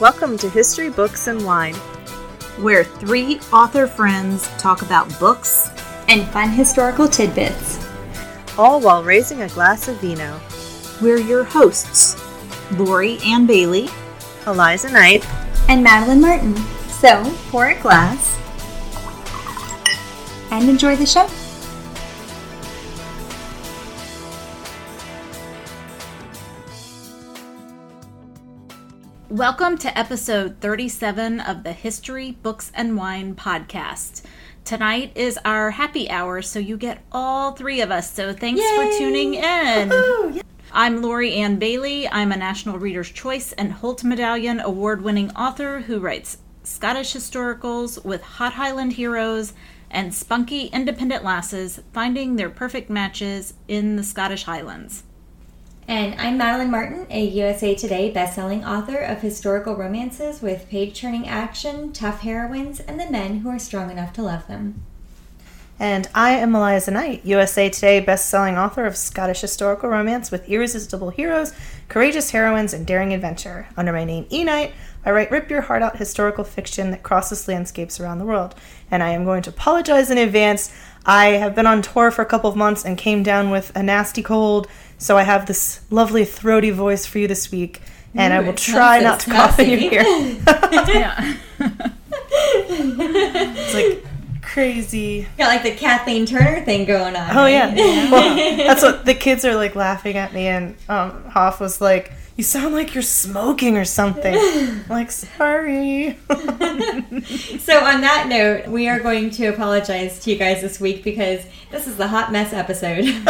Welcome to History, Books, and Wine. where three author friends talk about books. and fun historical tidbits. all while raising a glass of vino. We're your hosts, Lori Ann Bailey. Eliza Knight, And Madeline Martin. So, pour a glass and enjoy the show. Welcome to episode 37 of the History, Books, and Wine podcast. Tonight is our happy hour, so you get all three of us. So thanks for tuning in. I'm Lori Ann Bailey. I'm a National Reader's Choice and Holt Medallion award winning author who writes Scottish historicals with hot Highland heroes and spunky independent lasses finding their perfect matches in the Scottish Highlands. And I'm Madeline Martin, a USA Today bestselling author of historical romances with page turning action, tough heroines, and the men who are strong enough to love them. And I am Eliza Knight, USA Today best-selling author of Scottish historical romance with irresistible heroes, courageous heroines, and daring adventure. Under my name E Knight, I write rip your heart out historical fiction that crosses landscapes around the world. And I am going to apologize in advance. I have been on tour for a couple of months and came down with a nasty cold, so I have this lovely throaty voice for you this week. And I will try not to cough in your ear. It's like crazy. Got like the Kathleen Turner thing going on. Oh right? yeah, well, that's what the kids are like laughing at me, and um, Hoff was like, "You sound like you're smoking or something." I'm like, sorry. So, on that note, we are going to apologize to you guys this week because this is the hot mess episode.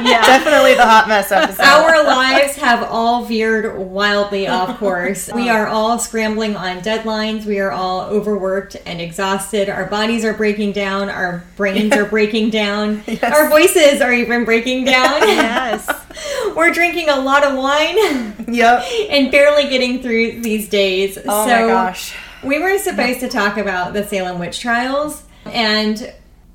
Yeah. Definitely the hot mess episode. Our lives have all veered wildly off course. We are all scrambling on deadlines. We are all overworked and exhausted. Our bodies are breaking down. Our brains are breaking down. Our voices are even breaking down. yes. We're drinking a lot of wine yep. and barely getting through these days. Oh so my gosh. we were supposed to talk about the Salem witch trials, and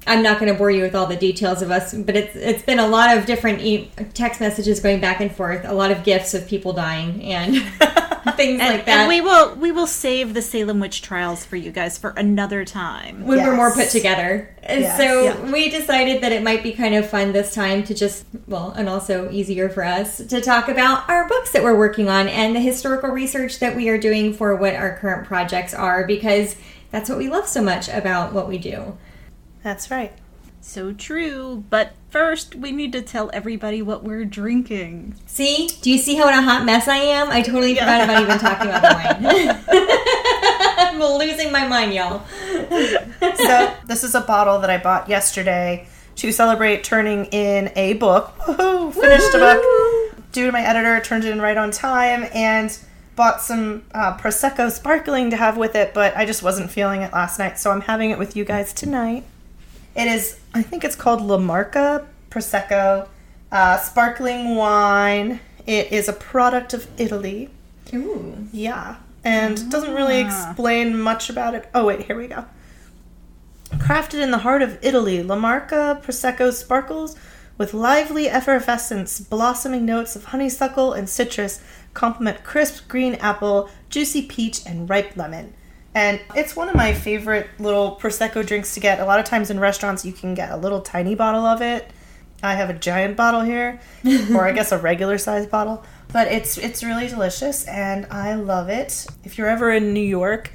I'm not going to bore you with all the details of us, but it's it's been a lot of different e- text messages going back and forth, a lot of gifts of people dying and things And, like that. and we will we will save the Salem witch trials for you guys for another time. when we're more put together. And Yes. so Yeah. we decided that it might be kind of fun this time to just, well, and also easier for us to talk about our books that we're working on and the historical research that we are doing for what our current projects are because that's what we love so much about what we do. That's right. So true. But first, we need to tell everybody what we're drinking. See? Do you see how in a hot mess I am? I totally forgot about even talking about the wine. I'm losing my mind, y'all. So this is a bottle that I bought yesterday to celebrate turning in a book. Woohoo! Finished a book. Due to my editor, turned it in right on time, and bought some uh, prosecco sparkling to have with it. But I just wasn't feeling it last night, so I'm having it with you guys tonight. It is, I think it's called La Marca Prosecco uh, sparkling wine. It is a product of Italy. Ooh. Yeah. And it doesn't really explain much about it. Oh, wait, here we go. Crafted in the heart of Italy, La Marca Prosecco sparkles with lively effervescence, blossoming notes of honeysuckle and citrus complement crisp green apple, juicy peach, and ripe lemon. And it's one of my favorite little Prosecco drinks to get. A lot of times in restaurants, you can get a little tiny bottle of it. I have a giant bottle here, or I guess a regular size bottle. But it's it's really delicious, and I love it. If you're ever in New York,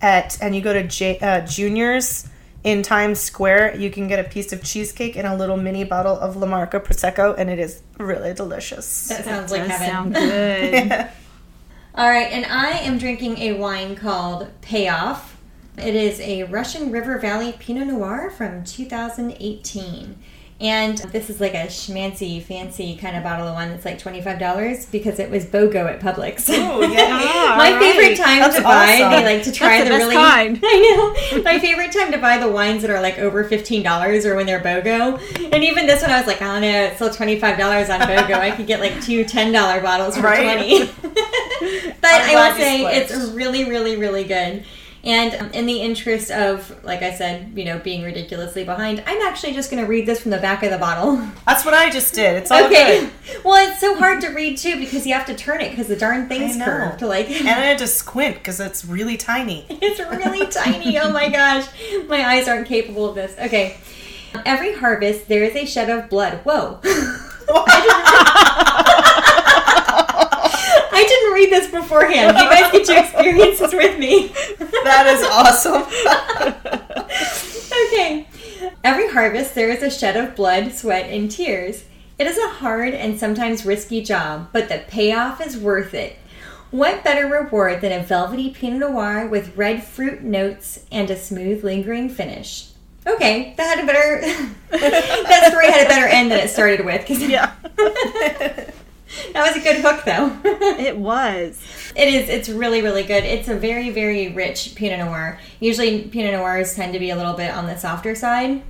at and you go to J, uh, Junior's in Times Square, you can get a piece of cheesecake and a little mini bottle of La Marca Prosecco, and it is really delicious. That sounds like Does heaven. sound good. All right, and I am drinking a wine called Payoff. It is a Russian River Valley Pinot Noir from 2018. And this is like a schmancy, fancy kind of bottle of wine that's like $25 because it was BOGO at Publix. Oh yeah. My favorite time That's to buy, awesome. they like to try That's the, the really. kind. I know. My favorite time to buy the wines that are like over fifteen dollars or when they're BOGO. And even this one, I was like, oh, I don't know, it's still twenty five dollars on BOGO. I could get like two ten dollar bottles for Right. twenty. but I'm I will say it's really, really, really good. And um, in the interest of, like I said, you know, being ridiculously behind, I'm actually just going to read this from the back of the bottle. That's what I just did. It's all okay. good. Well, it's so hard to read too because you have to turn it because the darn thing's curved. Like, And I had to squint because it's really tiny. it's really tiny. Oh my gosh. My eyes aren't capable of this. Okay. Every harvest, there is a shed of blood. Whoa. Read this beforehand. You guys get your experiences with me. That is awesome. okay. Every harvest, there is a shed of blood, sweat, and tears. It is a hard and sometimes risky job, but the payoff is worth it. What better reward than a velvety Pinot Noir with red fruit notes and a smooth, lingering finish? Okay, that had a better. that story had a better end than it started with. yeah. That was a good hook, though. It was. It is. It's really, really good. It's a very, very rich Pinot Noir. Usually, Pinot Noirs tend to be a little bit on the softer side.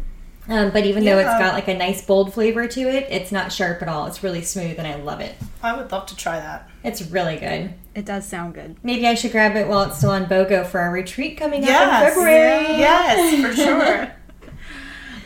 Um, but even though it's got like a nice bold flavor to it, it's not sharp at all. It's really smooth, and I love it. I would love to try that. It's really good. It does sound good. Maybe I should grab it while it's still on BOGO for our retreat coming up in Yes. February. Yes, for sure.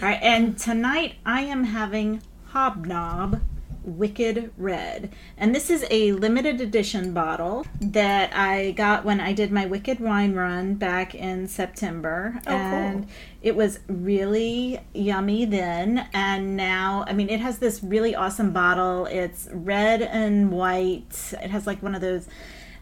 All right, and tonight I am having Hobnob Wicked Red. And this is a limited edition bottle that I got when I did my Wicked Wine Run back in September. Oh, cool. and it was really yummy then. And now, I mean, it has this really awesome bottle. It's red and white. It has like one of those.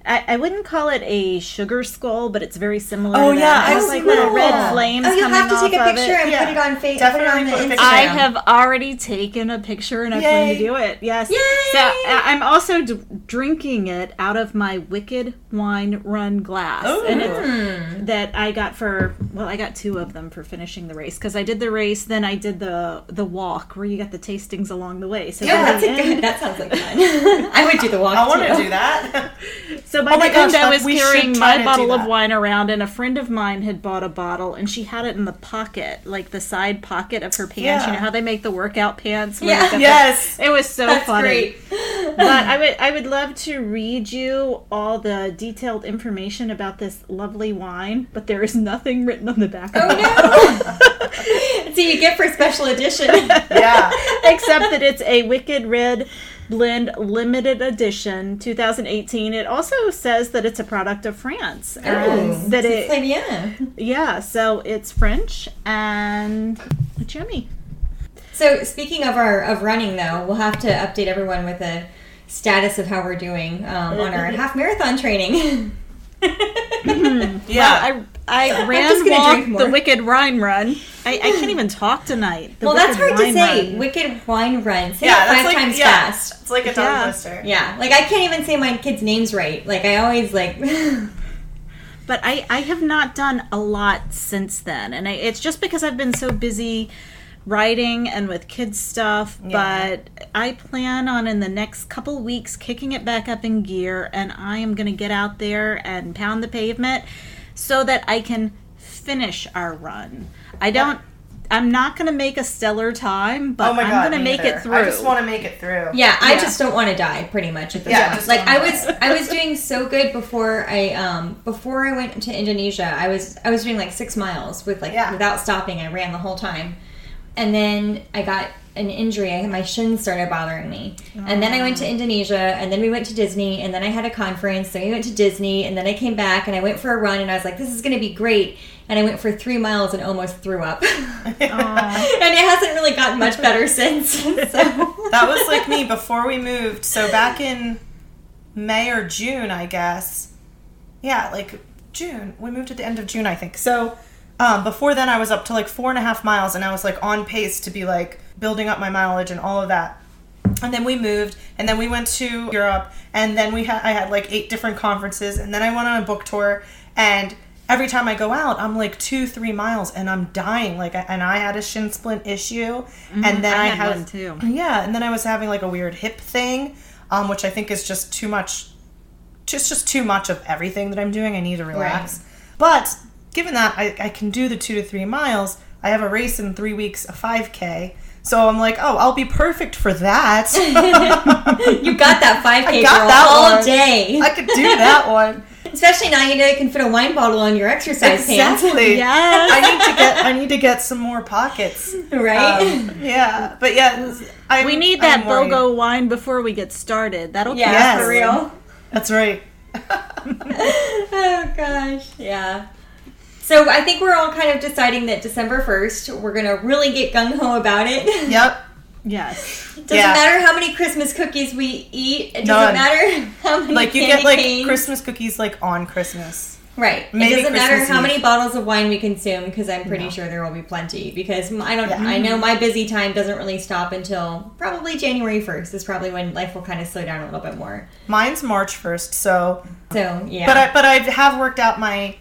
I, I wouldn't call it a sugar skull, but it's very similar. Oh, to yeah, that. It has I like see little red that. flames Oh, you'll coming have to take a picture and Yeah. put it on Facebook. Put it Definitely on the put Instagram. I have already taken a picture and I plan Yay. to do it. Yes. Yay. So I- I'm also d- drinking it out of my Wicked Wine Run glass, and it's that I got for well, I got two of them for finishing the race because I did the race, then I did the the walk where you got the tastings along the way. So Yeah, that's a good. That sounds like fun. I would do the walk. I want to do that. So by Oh my the gosh, end, I was carrying my bottle of wine around, and a friend of mine had bought a bottle, and she had it in the pocket, like the side pocket of her pants. Yeah. You know how they make the workout pants? Yeah. yes. It was so That's funny. great. but I would I would love to read you all the detailed information about this lovely wine, but there is nothing written on the back of Oh it. no! so you get for special edition. Yeah. Except that it's a Wicked Red Blend limited edition 2018. It also says that it's a product of France. and that it bien. yeah, so it's French and it's yummy. So speaking of our of running, though, we'll have to update everyone with a status of how we're doing um, on our half marathon training. Mm-hmm. Yeah. I I ran just walk the Wicked Wine Run. I, I can't even talk tonight. The well, that's hard to say. Run. Wicked wine run. Say yeah, it five like times yeah, fast. It's like a tongue Yeah. twister. Yeah, like I can't even say my kids' names right. Like I always like. But I, I have not done a lot since then. And I, it's just because I've been so busy writing and with kids stuff. Yeah. But I plan on in the next couple weeks kicking it back up in gear. And I am going to get out there and pound the pavement so that I can finish our run. I don't. I'm not going to make a stellar time, but oh my I'm going to make neither. it through. I just want to make it through. Yeah, I Yeah. just don't want to die pretty much at this Yeah, point. just Like I was. I was doing so good before I um before I went to Indonesia. I was I was doing like 6 miles with like Yeah. without stopping. I ran the whole time. And then I got an injury. I, my shins started bothering me. And then I went to ah. Indonesia and then we went to Disney and then I had a conference. Then we went to Disney and then I came back and I went for a run and I was like this is going to be great. And I went for 3 miles and almost threw up. Ah. and it hasn't really gotten much better since. so that was like me before we moved. So back in May or June, I guess. Yeah, like June. We moved at the end of June, I think. So um, before then, I was up to like four and a half miles, and I was like on pace to be like building up my mileage and all of that. And then we moved, and then we went to Europe, and then we had I had like eight different conferences, and then I went on a book tour, and every time I go out, I'm like two, three miles, and I'm dying. Like, and I had a shin splint issue, and then I I, had had one, too. Yeah, and then I was having like a weird hip thing, um, which I think is just too much. Just, just too much of everything that I'm doing. I need to relax. But given that I, I can do the two to three miles, I have a race in three weeks, a 5K. So I'm like, oh, I'll be perfect for that. You got that 5K I got girl that all one. day. I could do that one. Especially now you know you can fit a wine bottle on your exercise pants. Exactly. Yes. I need to get I need to get some more pockets. Right? Um, yeah, but yeah, I'm, we need that I'm worried. BOGO wine before we get started. That'll yeah, Yes. for real. That's right. Oh gosh, yeah. So I think we're all kind of deciding that December first, we're gonna really get gung ho about it. Yep. Yes. Doesn't Yeah. matter how many Christmas cookies we eat. It doesn't None. matter how many Like you get like canes. Christmas cookies like on Christmas. Right. Maybe it doesn't matter how Eve. many bottles of wine we consume because I'm pretty No. sure there will be plenty. Because I don't. Yeah. I know my busy time doesn't really stop until probably January first. Is probably when life will kind of slow down a little bit more. Mine's March first, so So yeah. but I but I have worked out my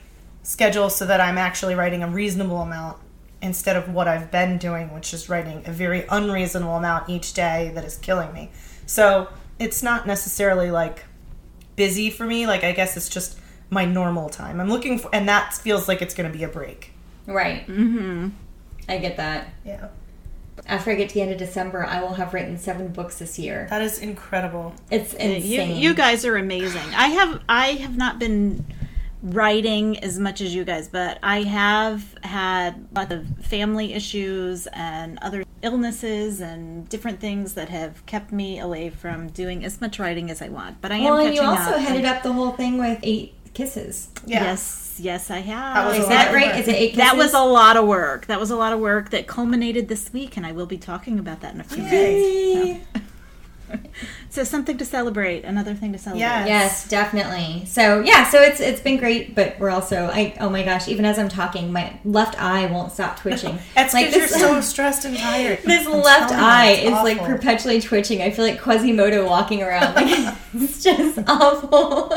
schedule so that I'm actually writing a reasonable amount instead of what I've been doing, which is writing a very unreasonable amount each day that is killing me. So it's not necessarily like busy for me. Like I guess it's just my normal time. I'm looking for, and that feels like it's going to be a break. right. Mm-hmm. I get that. Yeah, After I get to the end of December, I will have written seven books this year. that is incredible. It's You, insane. you guys are amazing. I have I have not been writing as much as you guys, but I have had lots of family issues and other illnesses and different things that have kept me away from doing as much writing as I want. But I am well, and you also up. headed up the whole thing with eight kisses. Yeah. Yes, yes, I have. That was Is a that lot of right? work. Is it eight kisses? That was a lot of work. That was a lot of work that culminated this week, and I will be talking about that in a few Yay. minutes. So something to celebrate, another thing to celebrate. Yes. Yes, definitely. So yeah, so it's it's been great, but we're also I oh my gosh, even as I'm talking, my left eye won't stop twitching. That's like because you're this, so stressed and tired. this I'm left eye it's is like perpetually twitching. I feel like Quasimodo walking around. Like it's just awful.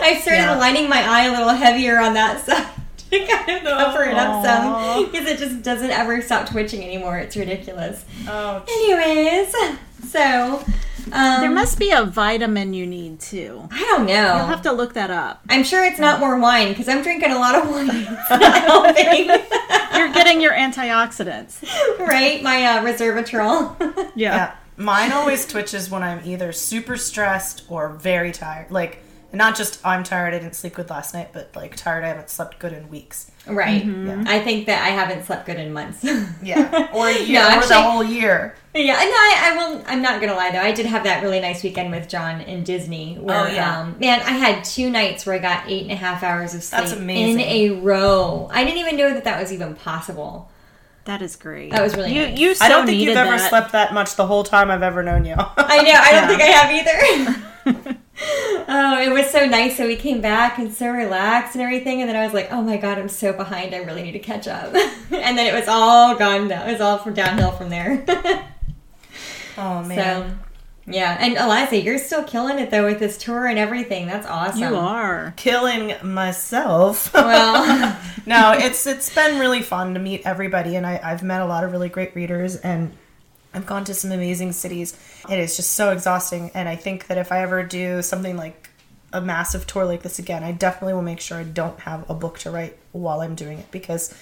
I started Yeah. lining my eye a little heavier on that side. To kind of cover it up Aw. some because it just doesn't ever stop twitching anymore. It's ridiculous. Oh, Anyways, so um, There must be a vitamin you need too. I don't know. You'll have to look that up. I'm sure it's not more wine because I'm drinking a lot of wine. It's not helping. You're getting your antioxidants. right? My uh, resveratrol. Yeah. Mine always twitches when I'm either super stressed or very tired. Like, not just I'm tired, I didn't sleep good last night, but like tired, I haven't slept good in weeks. right. Yeah. I think that I haven't slept good in months. Yeah. Or a year, No, or the whole year. yeah, no, I, I will. I'm not gonna lie though. I did have that really nice weekend with John in Disney. Where, Oh, yeah. um, man, I had two nights where I got eight and a half hours of sleep That's amazing. in a row. I didn't even know that that was even possible. That is great. That was really you. nice. You so I don't think you've ever that. slept that much the whole time I've ever known you. I know. I don't Yeah. think I have either. oh, it was so nice. So we came back and so relaxed and everything. And then I was like, oh my God, I'm so behind. I really need to catch up. and then it was all gone down. It was all from downhill from there. oh, man. so, yeah. And Eliza, you're still killing it though with this tour and everything. That's awesome. You are. Killing myself. Well, no, it's it's been really fun to meet everybody, and I, I've met a lot of really great readers, and I've gone to some amazing cities. It is just so exhausting, and I think that if I ever do something like a massive tour like this again, I definitely will make sure I don't have a book to write while I'm doing it because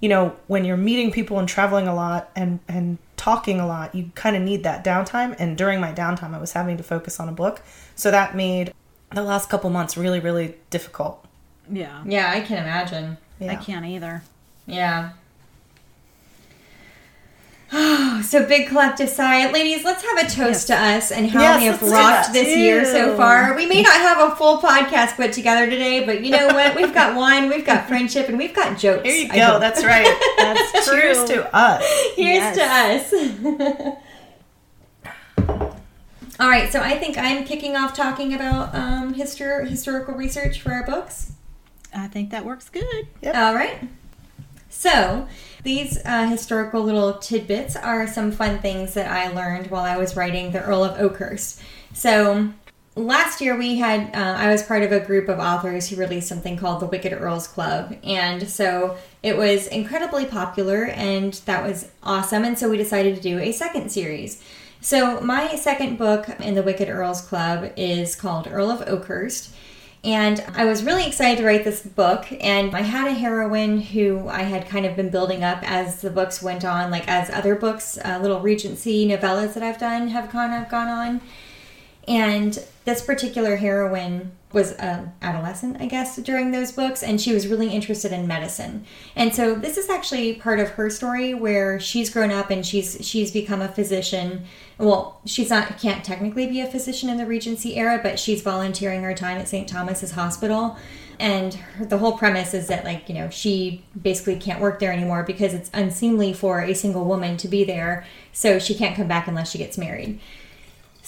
you know when you're meeting people and traveling a lot and and talking a lot you kind of need that downtime and during my downtime i was having to focus on a book so that made the last couple months really really difficult Yeah. yeah, I can imagine. yeah I can't either. Yeah. so big collective sigh. Ladies, let's have a toast to us and how Yes, we have rocked this year so far. We may not have a full podcast put together today, but you know what? We've got wine, we've got friendship, and we've got jokes. Here you I go. hope. That's right. That's Cheers to us. Here's Yes. to us. All right, so I think I'm kicking off talking about um, histor- historical research for our books. I think that works good. All right. So, these uh, historical little tidbits are some fun things that I learned while I was writing The Earl of Oakhurst. So, last year we had, uh, I was part of a group of authors who released something called the Wicked Earls Club. And so it was incredibly popular, and that was awesome. And so we decided to do a second series. So, my second book in the Wicked Earls Club is called Earl of Oakhurst. And I was really excited to write this book. And I had a heroine who I had kind of been building up as the books went on, like as other books, uh, little Regency novellas that I've done have gone have gone on. And this particular heroine was an adolescent, I guess, during those books, and she was really interested in medicine. And so this is actually part of her story where she's grown up and she's she's become a physician. Well, she's not can't technically be a physician in the Regency era, but she's volunteering her time at St. Thomas's Hospital. And her, the whole premise is that, like, you know, she basically can't work there anymore because it's unseemly for a single woman to be there. So she can't come back unless she gets married.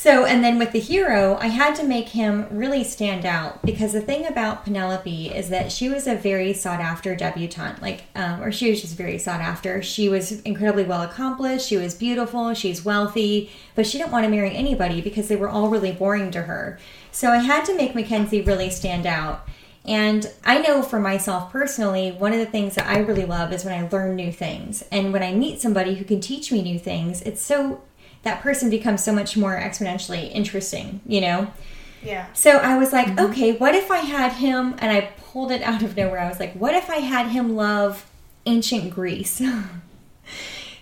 So, and then with the hero, I had to make him really stand out because the thing about Penelope is that she was a very sought after debutante, like, um, or she was just very sought after. She was incredibly well accomplished, she was beautiful, she's wealthy, but she didn't want to marry anybody because they were all really boring to her. So I had to make Mackenzie really stand out. And I know for myself personally, one of the things that I really love is when I learn new things. And when I meet somebody who can teach me new things, it's so that person becomes so much more exponentially interesting, you know? Yeah. So I was like, mm-hmm. okay, what if I had him, and I pulled it out of nowhere. I was like, what if I had him love ancient Greece?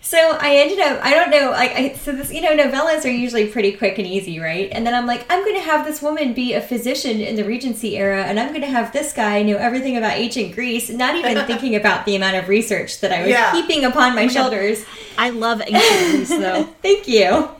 so I ended up, I don't know, like, I, so this, you know, novellas are usually pretty quick and easy, right? And then I'm like, I'm going to have this woman be a physician in the Regency era, and I'm going to have this guy know everything about ancient Greece, not even thinking about the amount of research that I was Yeah. heaping upon my oh shoulders. I love ancient Greece, though. Thank you.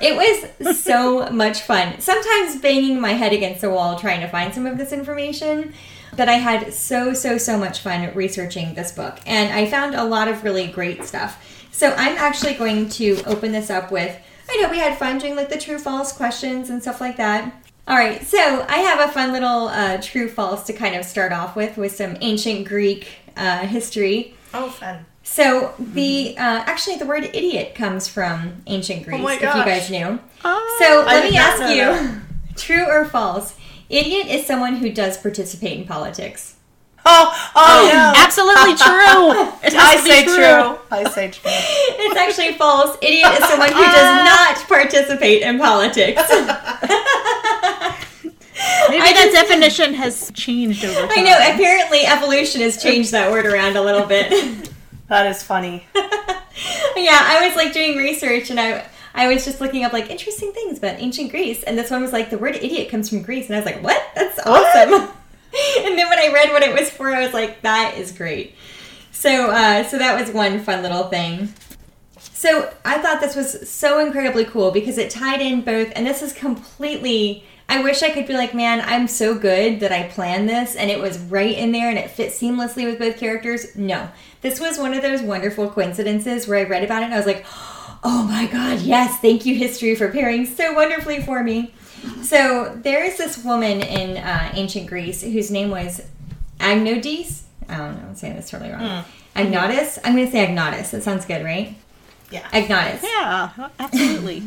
It was so much fun. Sometimes banging my head against the wall trying to find some of this information. But I had so, so, so much fun researching this book. And I found a lot of really great stuff. So I'm actually going to open this up with I know we had fun doing like the true false questions and stuff like that. All right, so I have a fun little uh, true false to kind of start off with, with some ancient Greek uh, history. Oh, fun. So the uh, actually the word idiot comes from ancient Greece. Oh if you guys knew. Oh, So let me ask you: that. true or false? Idiot is someone who does participate in politics. Oh, oh, oh. no. absolutely true. It has I to be say true. I say true. It's actually false. Idiot is someone who does ah. not participate in politics. Maybe I that just- definition has changed over time. I know. Apparently, evolution has changed that word around a little bit. That is funny. yeah, I was like doing research and I I was just looking up like interesting things about ancient Greece, and this one was like the word idiot comes from Greece, and I was like, what? That's awesome. and then when I read what it was for, I was like, that is great. So uh, so that was one fun little thing. So I thought this was so incredibly cool because it tied in both, and this is completely. I wish I could be like, man, I'm so good that I planned this and it was right in there and it fit seamlessly with both characters. No, this was one of those wonderful coincidences where I read about it and I was like, oh my god, yes, thank you, history, for pairing so wonderfully for me. So there is this woman in uh, ancient Greece whose name was Agnodice. I don't know, I'm saying this totally wrong. Agnotis? I'm going to say Agnotis. That sounds good, right? Yeah. Agnotis. Yeah, absolutely.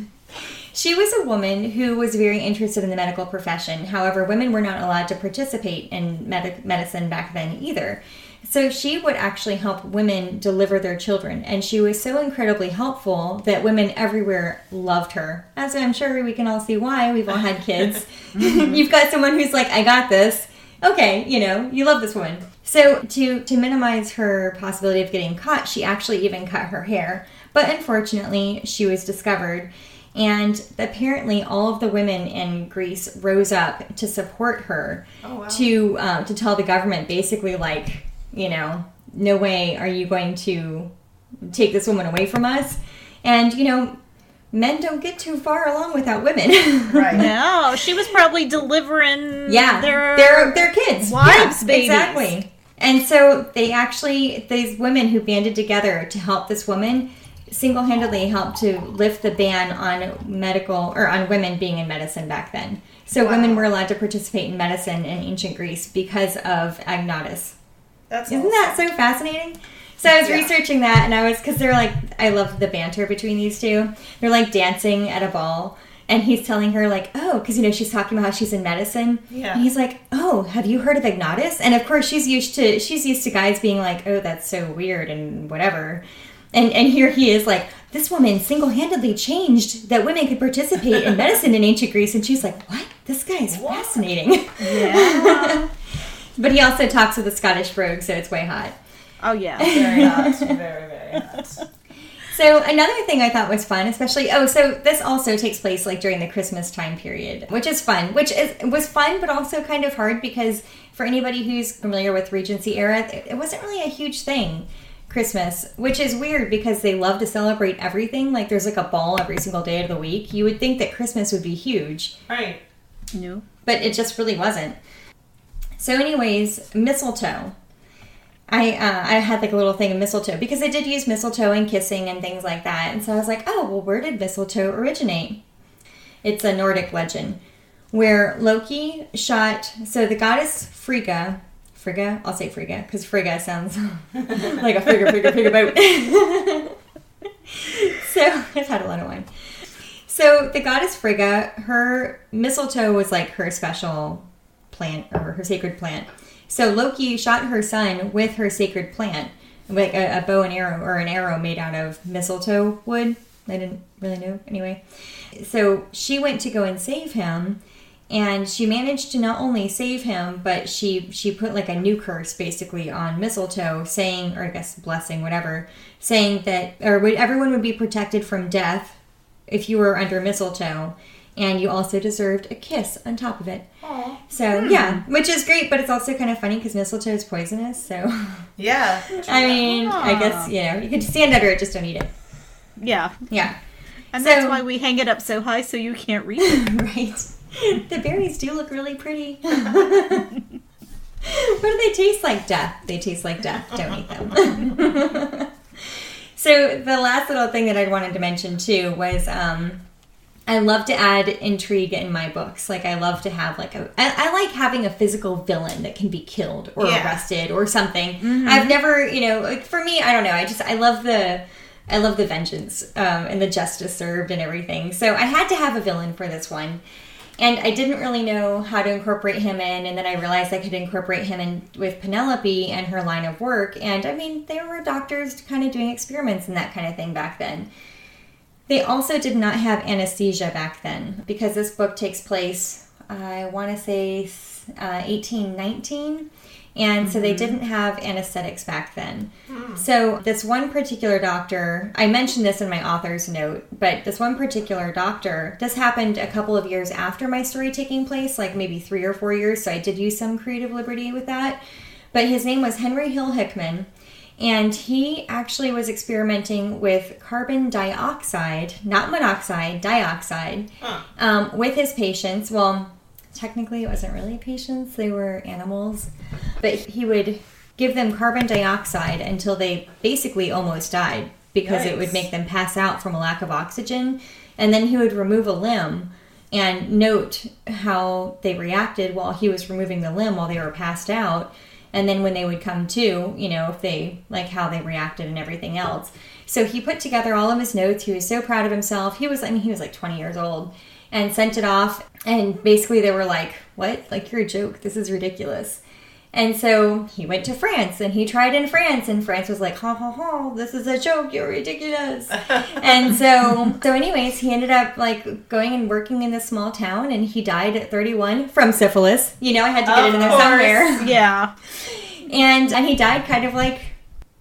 She was a woman who was very interested in the medical profession. However, women were not allowed to participate in medic- medicine back then either. So she would actually help women deliver their children. And she was so incredibly helpful that women everywhere loved her. As I'm sure we can all see why. We've all had kids. You've got someone who's like, I got this. Okay, you know, you love this woman. So to to minimize her possibility of getting caught, she actually even cut her hair. But unfortunately, she was discovered. And apparently, all of the women in Greece rose up to support her, Oh, wow. to um, to tell the government basically like, you know, no way are you going to take this woman away from us. And you know, men don't get too far along without women. Right. No, she was probably delivering Yeah, their their their kids, wives' yeah, babies. exactly. And so they actually these women who banded together to help this woman single-handedly helped to lift the ban on medical or on women being in medicine back then. So women were allowed to participate in medicine in ancient Greece because of Agnotis. That's Isn't that so fascinating? So I was Yeah. researching that, and I was because they're like, I love the banter between these two. They're like dancing at a ball, and he's telling her like, oh, because you know she's talking about how she's in medicine. Yeah. And he's like, oh, have you heard of Ignatus? And of course, she's used to she's used to guys being like, oh, that's so weird and whatever. And and here he is like, this woman single handedly changed that women could participate in medicine in ancient Greece, and she's like, what? This guy is fascinating. Yeah. but he also talks with a Scottish brogue, so it's way hot. Oh yeah. very hot. Very, very hot. So another thing I thought was fun, especially oh, so this also takes place like during the Christmas time period, which is fun. Which is was fun, but also kind of hard because for anybody who's familiar with Regency era, it, it wasn't really a huge thing. Christmas, which is weird because they love to celebrate everything. Like there's like a ball every single day of the week. You would think that Christmas would be huge, Right. No. but it just really wasn't. So, anyways, mistletoe. I uh, I had like a little thing of mistletoe because I did use mistletoe and kissing and things like that, and so I was like, oh well, where did mistletoe originate? It's a Nordic legend where Loki shot. So the goddess Frigga, Frigga, I'll say Frigga because Frigga sounds like a Frigga, Frigga, Frigga boat. so I've had a lot of wine. So the goddess Frigga, her mistletoe was like her special plant or her sacred plant. So Loki shot her son with her sacred plant, like a, a bow and arrow or an arrow made out of mistletoe wood. I didn't really know anyway. So she went to go and save him, and she managed to not only save him, but she she put like a new curse basically on mistletoe, saying or I guess blessing whatever, saying that or would, everyone would be protected from death if you were under mistletoe, and you also deserved a kiss on top of it. So yeah, which is great, but it's also kind of funny because mistletoe is poisonous. So Yeah. I mean, I guess you know you can stand under it, just don't eat it. Yeah. Yeah, And So- that's why we hang it up so high so you can't read it. right. The berries do look really pretty. what do they taste like? Death. They taste like death. Don't eat them. so the last little thing that I wanted to mention too was um, I love to add intrigue in my books. Like I love to have like a I, I like having a physical villain that can be killed or Yeah. arrested or something. I've never, you know, like for me, I don't know. I just I love the I love the vengeance um, and the justice served and everything. So I had to have a villain for this one. And I didn't really know how to incorporate him in, and then I realized I could incorporate him in with Penelope and her line of work. And I mean, there were doctors kind of doing experiments and that kind of thing back then. They also did not have anesthesia back then because this book takes place, I want to say, uh, 1819. And so they didn't have anesthetics back then. So, this one particular doctor, I mentioned this in my author's note, but this one particular doctor, this happened a couple of years after my story taking place, like maybe three or four years. So, I did use some creative liberty with that. But his name was Henry Hill Hickman. And he actually was experimenting with carbon dioxide, not monoxide, dioxide, um, with his patients. Well, technically, it wasn't really patients, they were animals. But he would give them carbon dioxide until they basically almost died because it would make them pass out from a lack of oxygen. And then he would remove a limb and note how they reacted while he was removing the limb while they were passed out and then when they would come to you know if they like how they reacted and everything else. So he put together all of his notes. He was so proud of himself. He was i mean he was like 20 years old and sent it off. And basically they were like what? Like you're a joke. This is ridiculous and so he went to France and he tried in France and France was like, ha ha ha, this is a joke, you're ridiculous. and so so anyways, he ended up like going and working in this small town and he died at 31 from syphilis. You know, I had to get Of it in there course. somewhere. Yeah. And and he died kind of like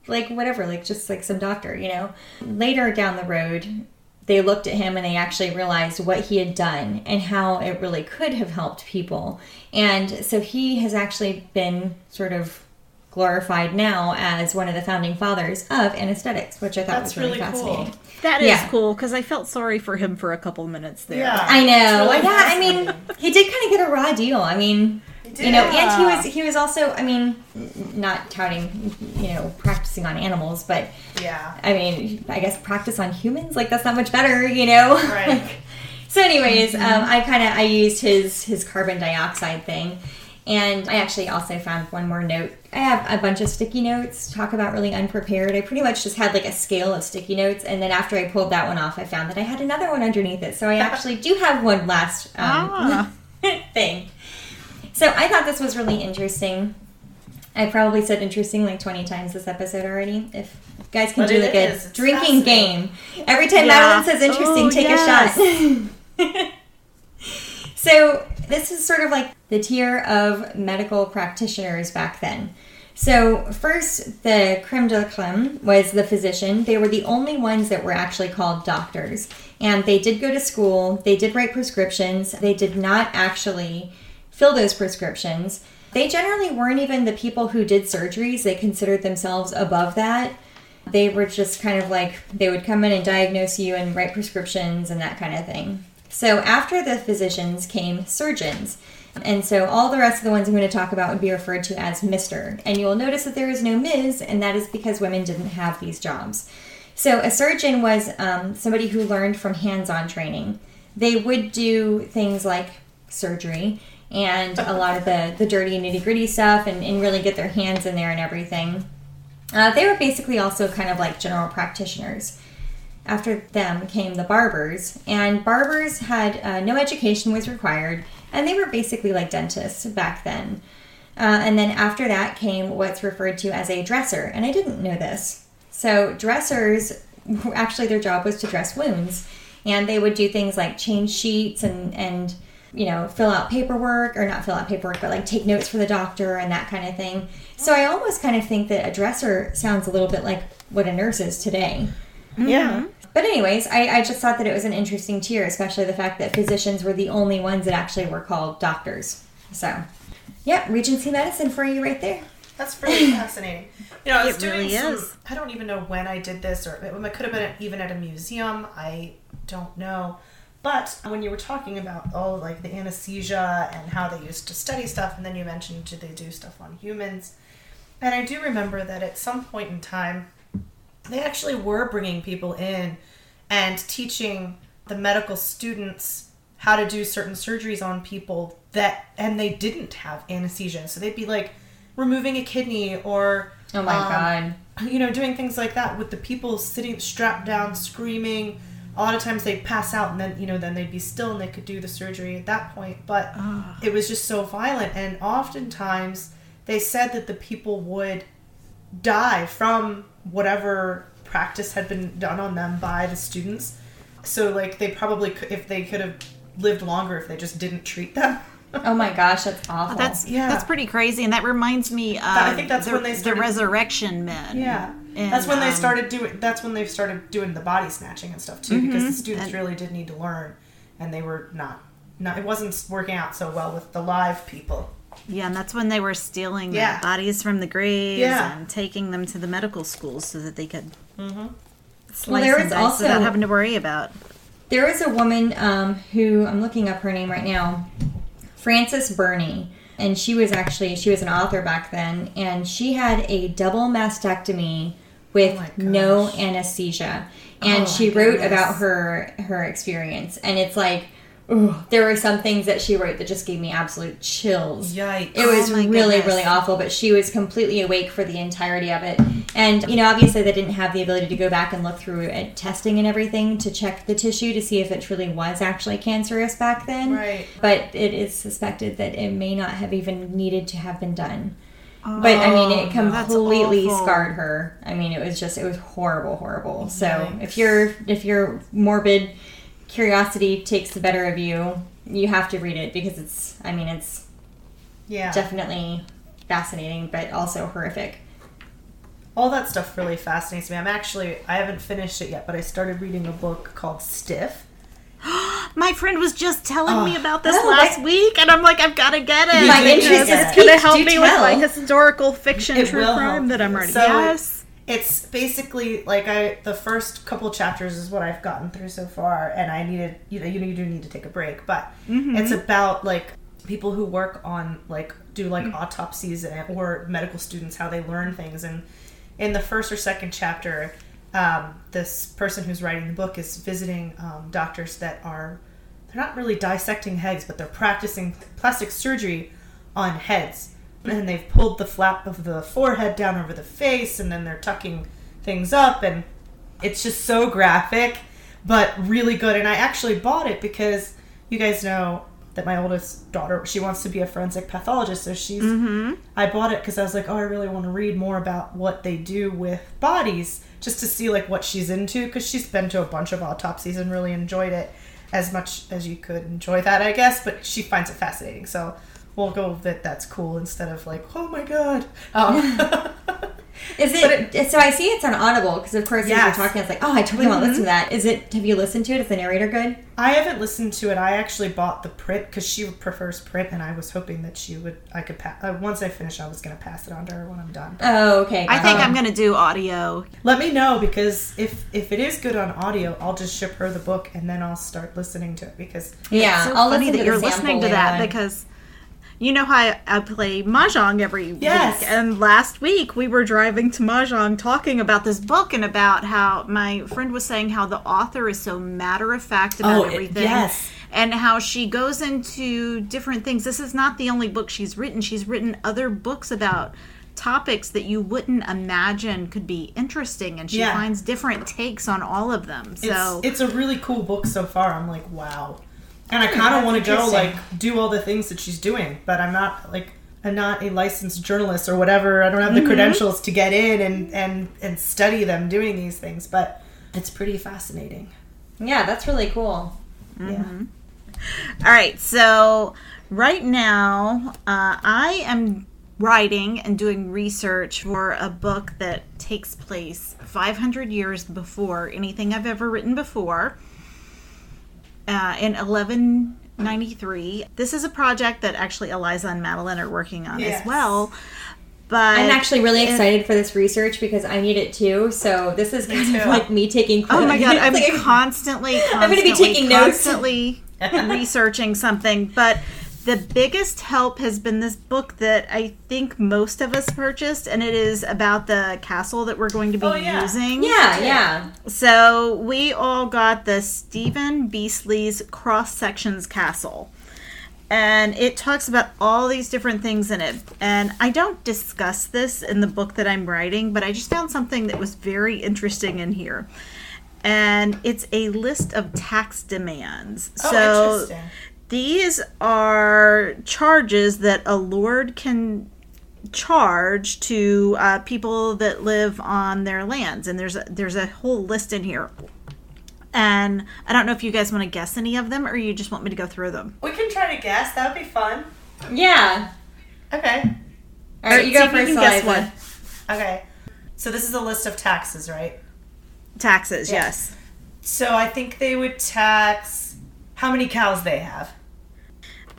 like whatever, like just like some doctor, you know. Later down the road, they looked at him and they actually realized what he had done and how it really could have helped people. And so he has actually been sort of glorified now as one of the founding fathers of anesthetics, which I thought That's was really, really cool. fascinating. That is Yeah. cool because I felt sorry for him for a couple minutes there. Yeah. I know. Really yeah, I mean, he did kind of get a raw deal. I mean, you know, and he was he was also, I mean, not touting, you know, practicing on animals, but Yeah. I mean, I guess practice on humans, like that's not much better, you know. Right. Like, so, anyways, um, I kind of I used his his carbon dioxide thing, and I actually also found one more note. I have a bunch of sticky notes. Talk about really unprepared. I pretty much just had like a scale of sticky notes, and then after I pulled that one off, I found that I had another one underneath it. So I actually do have one last um, Ah. thing. So I thought this was really interesting. I probably said interesting like 20 times this episode already. If you guys can But do it like a is. Drinking game. Every time Yeah. Madeline says interesting, Oh, take yes. a shot. so this is sort of like the tier of medical practitioners back then. So, first, the creme de la creme was the physician. They were the only ones that were actually called doctors. And they did go to school, they did write prescriptions, they did not actually fill those prescriptions. They generally weren't even the people who did surgeries, they considered themselves above that. They were just kind of like, they would come in and diagnose you and write prescriptions and that kind of thing. So, after the physicians came surgeons. And so all the rest of the ones I'm going to talk about would be referred to as Mr. And you will notice that there is no Ms., and that is because women didn't have these jobs. So a surgeon was um, somebody who learned from hands on training. They would do things like surgery and a lot of the, the dirty nitty gritty stuff and, and really get their hands in there and everything. Uh, they were basically also kind of like general practitioners. After them came the barbers, and barbers had uh, no education was required and they were basically like dentists back then. Uh, and then after that came what's referred to as a dresser, and I didn't know this. So dressers, actually, their job was to dress wounds, and they would do things like change sheets and and you know fill out paperwork or not fill out paperwork, but like take notes for the doctor and that kind of thing. So I almost kind of think that a dresser sounds a little bit like what a nurse is today. Yeah. Mm-hmm. But anyways, I, I just thought that it was an interesting tier, especially the fact that physicians were the only ones that actually were called doctors. So, yeah, Regency medicine for you right there. That's really fascinating. You know, I was It doing really some. is. I don't even know when I did this, or it could have been even at a museum. I don't know. But when you were talking about all like the anesthesia and how they used to study stuff, and then you mentioned do they do stuff on humans, and I do remember that at some point in time, they actually were bringing people in and teaching the medical students how to do certain surgeries on people that and they didn't have anesthesia so they'd be like removing a kidney or Oh my um, god. you know doing things like that with the people sitting strapped down screaming a lot of times they'd pass out and then you know then they'd be still and they could do the surgery at that point. But ah. it was just so violent. And oftentimes they said that the people would die from whatever practice had been done on them by the students. So like they probably could if they could have lived longer if they just didn't treat them. Oh my gosh, that's oh, awful. That's Yeah. that's pretty crazy, and that reminds me of I think that's the, when they the resurrection men. Yeah, And, that's when they um, started doing. That's when they started doing the body snatching and stuff too, because the students And- really did need to learn, and they were not. Not it wasn't working out so well with the live people. Yeah, and that's when they were stealing Yeah. the bodies from the graves Yeah. and taking them to the medical schools so that they could slice Well, there and dice also- without having to worry about. There was a woman um, who I'm looking up her name right now, Frances Burney, and she was actually she was an author back then, and she had a double mastectomy with Oh no anesthesia, oh and Oh she wrote goodness. about her her experience, and it's like. ooh, there were some things that she wrote that just gave me absolute chills. Yikes! It was Oh really, goodness. really awful, but she was completely awake for the entirety of it. And, you know, obviously they didn't have the ability to go back and look through testing and everything to check the tissue to see if it truly was actually cancerous back then. Right. But it is suspected that it may not have even needed to have been done. But I mean, it Oh, completely scarred her. I mean, it was just it was horrible, horrible. So Yikes. if your if your morbid curiosity takes the better of you, you have to read it because it's. I mean, it's yeah, definitely fascinating, but also horrific. all that stuff really fascinates me. I'm actually I haven't finished it yet, but I started reading a book called Stiff. My friend was just telling me oh, about this Oh, last that- week, and I'm like, I've got to get it. My interest is going to help me with tell. my historical fiction It true crime help. that I'm reading. So- yes. It's basically like I the first couple chapters is what I've gotten through so far, and I needed you know you know you do need to take a break, but mm-hmm. it's about like people who work on like do like mm. autopsies and, or medical students how they learn things, and in the first or second chapter, um, this person who's writing the book is visiting um, doctors that are they're not really dissecting heads, but they're practicing plastic surgery on heads. And they've pulled the flap of the forehead down over the face, and then they're tucking things up, and it's just so graphic, but really good. And I actually bought it because you guys know that my oldest daughter she wants to be a forensic pathologist, so she's. I bought it because I was like, oh, I really want to read more about what they do with bodies, just to see like what she's into, because she's been to a bunch of autopsies and really enjoyed it as much as you could enjoy that, I guess. But she finds it fascinating, so we'll go that that's cool instead of like, oh my god. Um, Is it, so? I see it's on Audible because, of course, as you're talking, it's like, oh, I totally want to listen to that. Is it? Have you listened to it? Is the narrator good? I haven't listened to it. I actually bought the print because she prefers print, and I was hoping that she would. I could pass. Uh, once I finish, I was going to pass it on to her when I'm done. Oh, okay. I think I'm gonna do audio. Let me know because if if it is good on audio, I'll just ship her the book and then I'll start listening to it because Yeah, so I'll funny listen that to you're listening to that later on. because you know how I, I play mahjong every Yes. week, and last week we were driving to mahjong talking about this book and about how my friend was saying how the author is so matter of fact about Oh, it- everything. yes. And how she goes into different things. This is not the only book she's written. She's written other books about topics that you wouldn't imagine could be interesting, and she Yeah. finds different takes on all of them. So it's it's a really cool book so far. I'm like, wow, and I kind of want to go like do all the things that she's doing, but I'm not like I'm not a licensed journalist or whatever. I don't have the credentials to get in and and and study them doing these things, but it's pretty fascinating. yeah, that's really cool. Yeah. All right, so right now uh, I am writing and doing research for a book that takes place 500 years before anything I've ever written before uh, in 1193. This is a project that actually Eliza and Madeline are working on Yes. as well. But I'm actually really it- excited for this research because I need it too. So this is kind of like me taking. Oh my god, I'm like- constantly, constantly, I'm gonna be taking notes. constantly researching something. But the biggest help has been this book that I think most of us purchased, and it is about the castle that we're going to be Oh, yeah. using. Yeah, yeah. So we all got the Stephen Biesty's Cross Sections Castle. And it talks about all these different things in it. And I don't discuss this in the book that I'm writing, but I just found something that was very interesting in here. And it's a list of tax demands. Oh, so interesting. These are charges that a lord can charge to uh, people that live on their lands, and there's a, there's a whole list in here. And I don't know if you guys want to guess any of them, or you just want me to go through them. We can try to guess. That would be fun. Yeah. Okay. All right, you See go if you first, can guess Eliza. one. Okay. So this is a list of taxes, right? Taxes, Yeah. yes. So I think they would tax how many cows they have.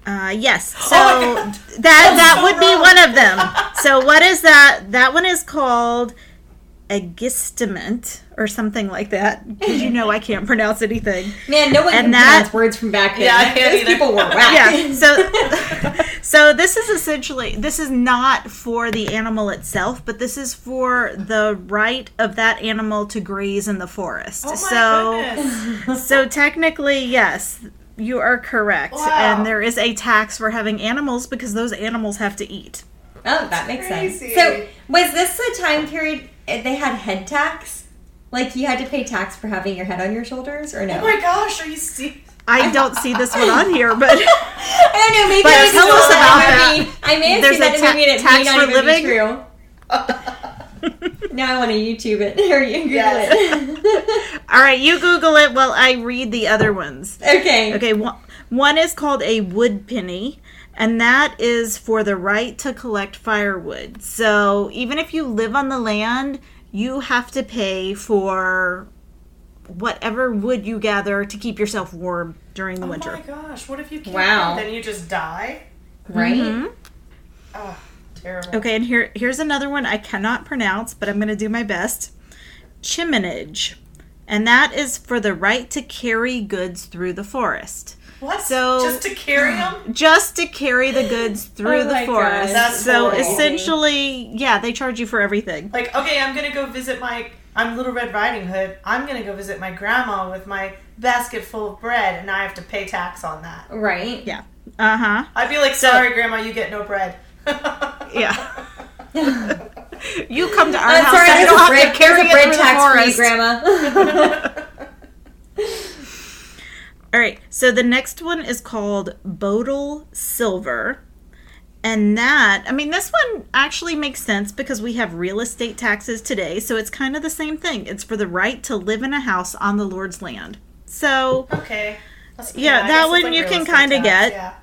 Uh, yes. So Oh my God. that that so would be one of them. So what is that? That one is called agistament or something like that. Because you know I can't pronounce anything. Man, no one And can that- pronounce words from back then. Yeah, I can't Those either. people were whack. yeah so so this is essentially this is not for the animal itself but this is for the right of that animal to graze in the forest Oh my so goodness. so technically yes you are correct Wow. and there is a tax for having animals because those animals have to eat Oh, that makes crazy. sense. So, was this a time period uh, they had head tax? Like you had to pay tax for having your head on your shoulders, or no? Oh my gosh, are you see? i don't see this one on here but I don't know. Maybe But I tell us that about in a movie. I may have There's seen that in a ta- movie and it tax may not for even living? be true. now I want to YouTube it or you Google Yes. it. all right you google it while i read the other ones okay. Okay, one, one is called a wood penny, and that is for the right to collect firewood. So even if you live on the land, you have to pay for whatever wood you gather to keep yourself warm during the Oh winter. Oh my gosh, what if you can't? Wow. Then you just die. Right. Mhm. Oh, terrible. Okay, and here here's another one I cannot pronounce, but I'm going to do my best. Chiminage. And that is for the right to carry goods through the forest. What? So- just to carry them? just to carry the goods through Oh the my forest. God. That's so horrible. essentially, yeah, they charge you for everything. Like, okay, I'm gonna go visit my. I'm Little Red Riding Hood. I'm gonna go visit my grandma with my basket full of bread, and I have to pay tax on that. Right. Yeah. Uh huh. I'd be like, sorry, grandma, you get no bread. Yeah. you come to our I'm house. sorry, there's don't a have bread, to carry it through the tax forest. Grandma. All right. So the next one is called Bodil Silver. And that, I mean, this one actually makes sense because we have real estate taxes today. So it's kind of the same thing. It's for the right to live in a house on the Lord's land. So okay. Yeah, that one like you can kinda get. Yeah.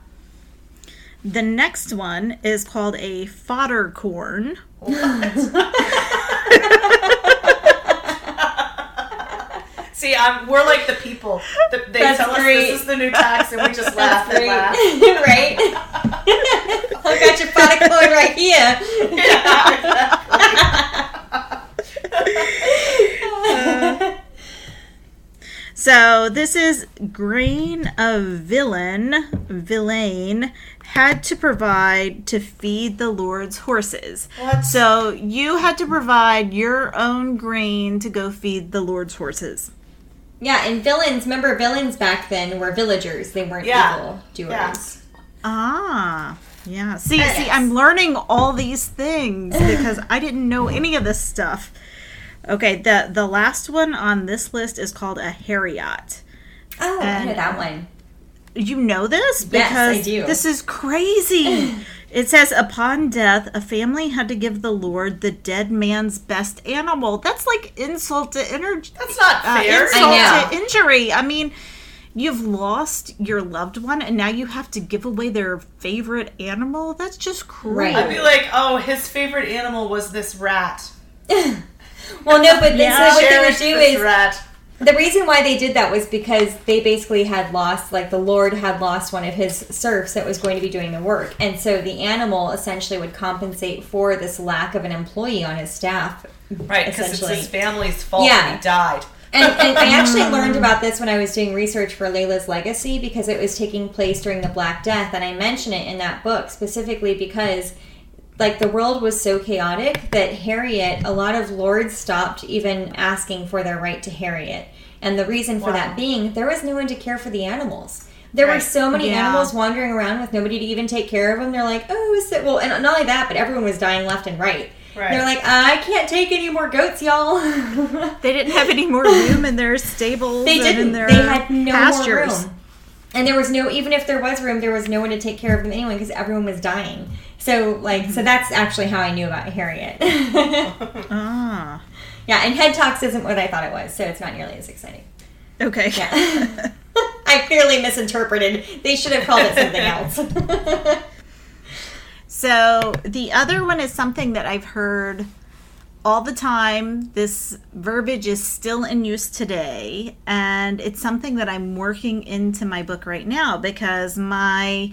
The next one is called a fodder corn. See, I'm, we're like the people. The, they That's tell great. us this is the new tax, and we just laugh and Right. laugh. right? I got your product code right here. So this is grain of villain, villain had to provide to feed the Lord's horses. What? So you had to provide your own grain to go feed the Lord's horses. Yeah, and villains, remember villains back then were villagers. They weren't Yeah. evil doers. Yeah. Ah, yeah. See, Yes. see, I'm learning all these things because I didn't know any of this stuff. Okay, the the last one on this list is called a heriot. Oh, I know that one. You know this Yes, I because do. this is crazy. it says upon death, a family had to give the Lord the dead man's best animal. That's like insult to energy. That's not Uh, fair. insult I know. to injury. I mean, you've lost your loved one, and now you have to give away their favorite animal. That's just cruel. Right. I'd be like, oh, his favorite animal was this rat. Well, no, but this Yeah. is what they would Cherish do this is rat. The reason why they did that was because they basically had lost, like the Lord had lost one of his serfs that was going to be doing the work, and so the animal essentially would compensate for this lack of an employee on his staff. Right, because it's essentially. his family's fault Yeah. he died. And, and I actually learned about this when I was doing research for Layla's Legacy because it was taking place during the Black Death, and I mention it in that book specifically because, like, the world was so chaotic that heriot, a lot of lords stopped even asking for their right to heriot, and the reason for Wow. that being there was no one to care for the animals. There were so many Yeah. animals wandering around with nobody to even take care of them. They're like, oh, so, well, and not only that, but everyone was dying left and right. Right. They're like, I can't take any more goats, y'all. They didn't have any more room in their stables. They didn't. In their They had no pastures. more room. And there was no, even if there was room, there was no one to take care of them anyway because everyone was dying. So, like, so that's actually how I knew about heriot. Ah, yeah, and Head Talks isn't what I thought it was, so it's not nearly as exciting. okay. Yeah. I clearly misinterpreted. They should have called it something else. So the other one is something that I've heard all the time. This verbiage is still in use today, and it's something that I'm working into my book right now because my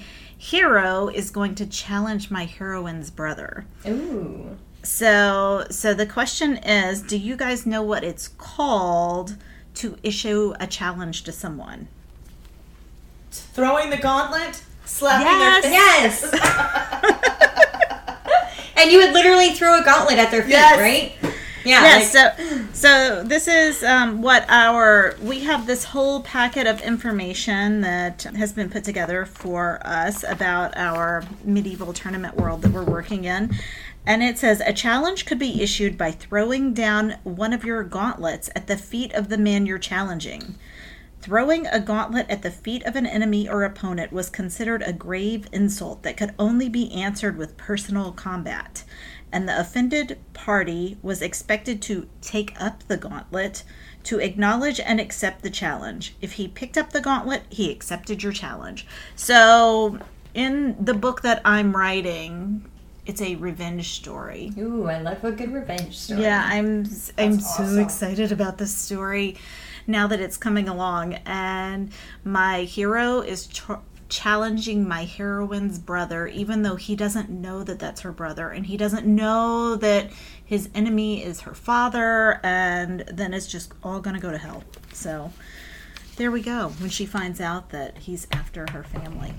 hero is going to challenge my heroine's brother. Ooh. So, so the question is, do you guys know what it's called to issue a challenge to someone? Throwing the gauntlet, slapping Yes. their face. Yes. and you would literally throw a gauntlet at their feet, Yes. right? Yeah. Yes, like- so so this is um, what our we have this whole packet of information that has been put together for us about our medieval tournament world that we're working in. And it says a challenge could be issued by throwing down one of your gauntlets at the feet of the man you're challenging. Throwing a gauntlet at the feet of an enemy or opponent was considered a grave insult that could only be answered with personal combat, and the offended party was expected to take up the gauntlet to acknowledge and accept the challenge. If he picked up the gauntlet, he accepted your challenge. So, in the book that I'm writing, it's a revenge story. Ooh, I love a good revenge story. Yeah, I'm I'm so excited about this story now that it's coming along and my hero is ch- challenging my heroine's brother even though he doesn't know that that's her brother and he doesn't know that his enemy is her father and then it's just all going to go to hell. So there we go when she finds out that he's after her family.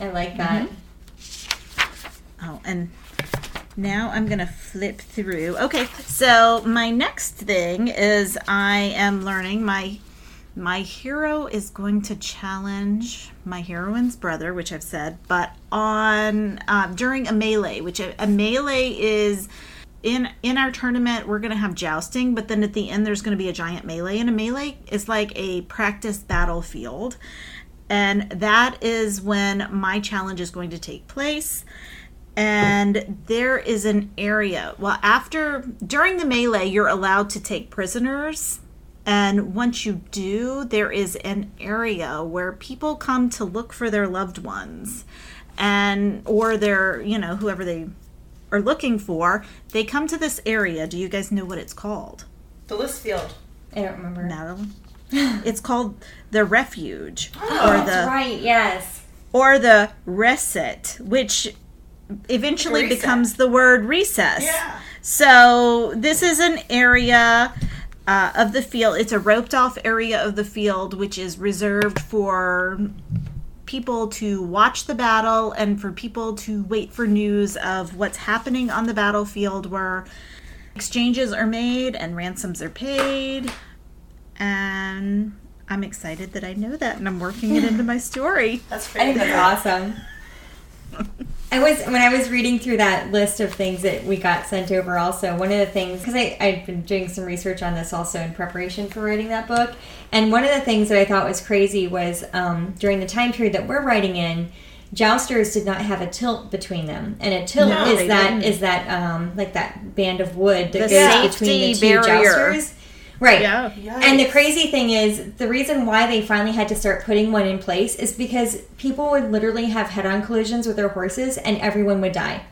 I like that. Mm-hmm. Oh, and now I'm going to flip through. Okay, so my next thing is I am learning my my hero is going to challenge my heroine's brother, which I've said, but on uh, during a melee, which a, a melee is in in our tournament we're going to have jousting, but then at the end there's going to be a giant melee, and a melee is like a practice battlefield, and that is when my challenge is going to take place. And there is an area well after during the melee you're allowed to take prisoners and once you do there is an area where people come to look for their loved ones and or they're you know whoever they are looking for, they come to this area. Do you guys know what it's called? The Listfield. I don't remember. Natalie? it's called the refuge oh, or That's the right. Yes. or the reset, which eventually Reset. becomes the word recess. Yeah. So this is an area uh, of the field. It's a roped off area of the field, which is reserved for people to watch the battle and for people to wait for news of what's happening on the battlefield where exchanges are made and ransoms are paid. And I'm excited that I know that and I'm working it into my story. That's I think pretty that's awesome. I was when I was reading through that list of things that we got sent over. Also, one of the things because I I've been doing some research on this also in preparation for writing that book, and one of the things that I thought was crazy was um, during the time period that we're writing in, jousters did not have a tilt between them, and a tilt No, is that is that um, like that band of wood that The goes between the two barrier. jousters. Right. Yeah. And the crazy thing is, the reason why they finally had to start putting one in place is because people would literally have head-on collisions with their horses, and everyone would die.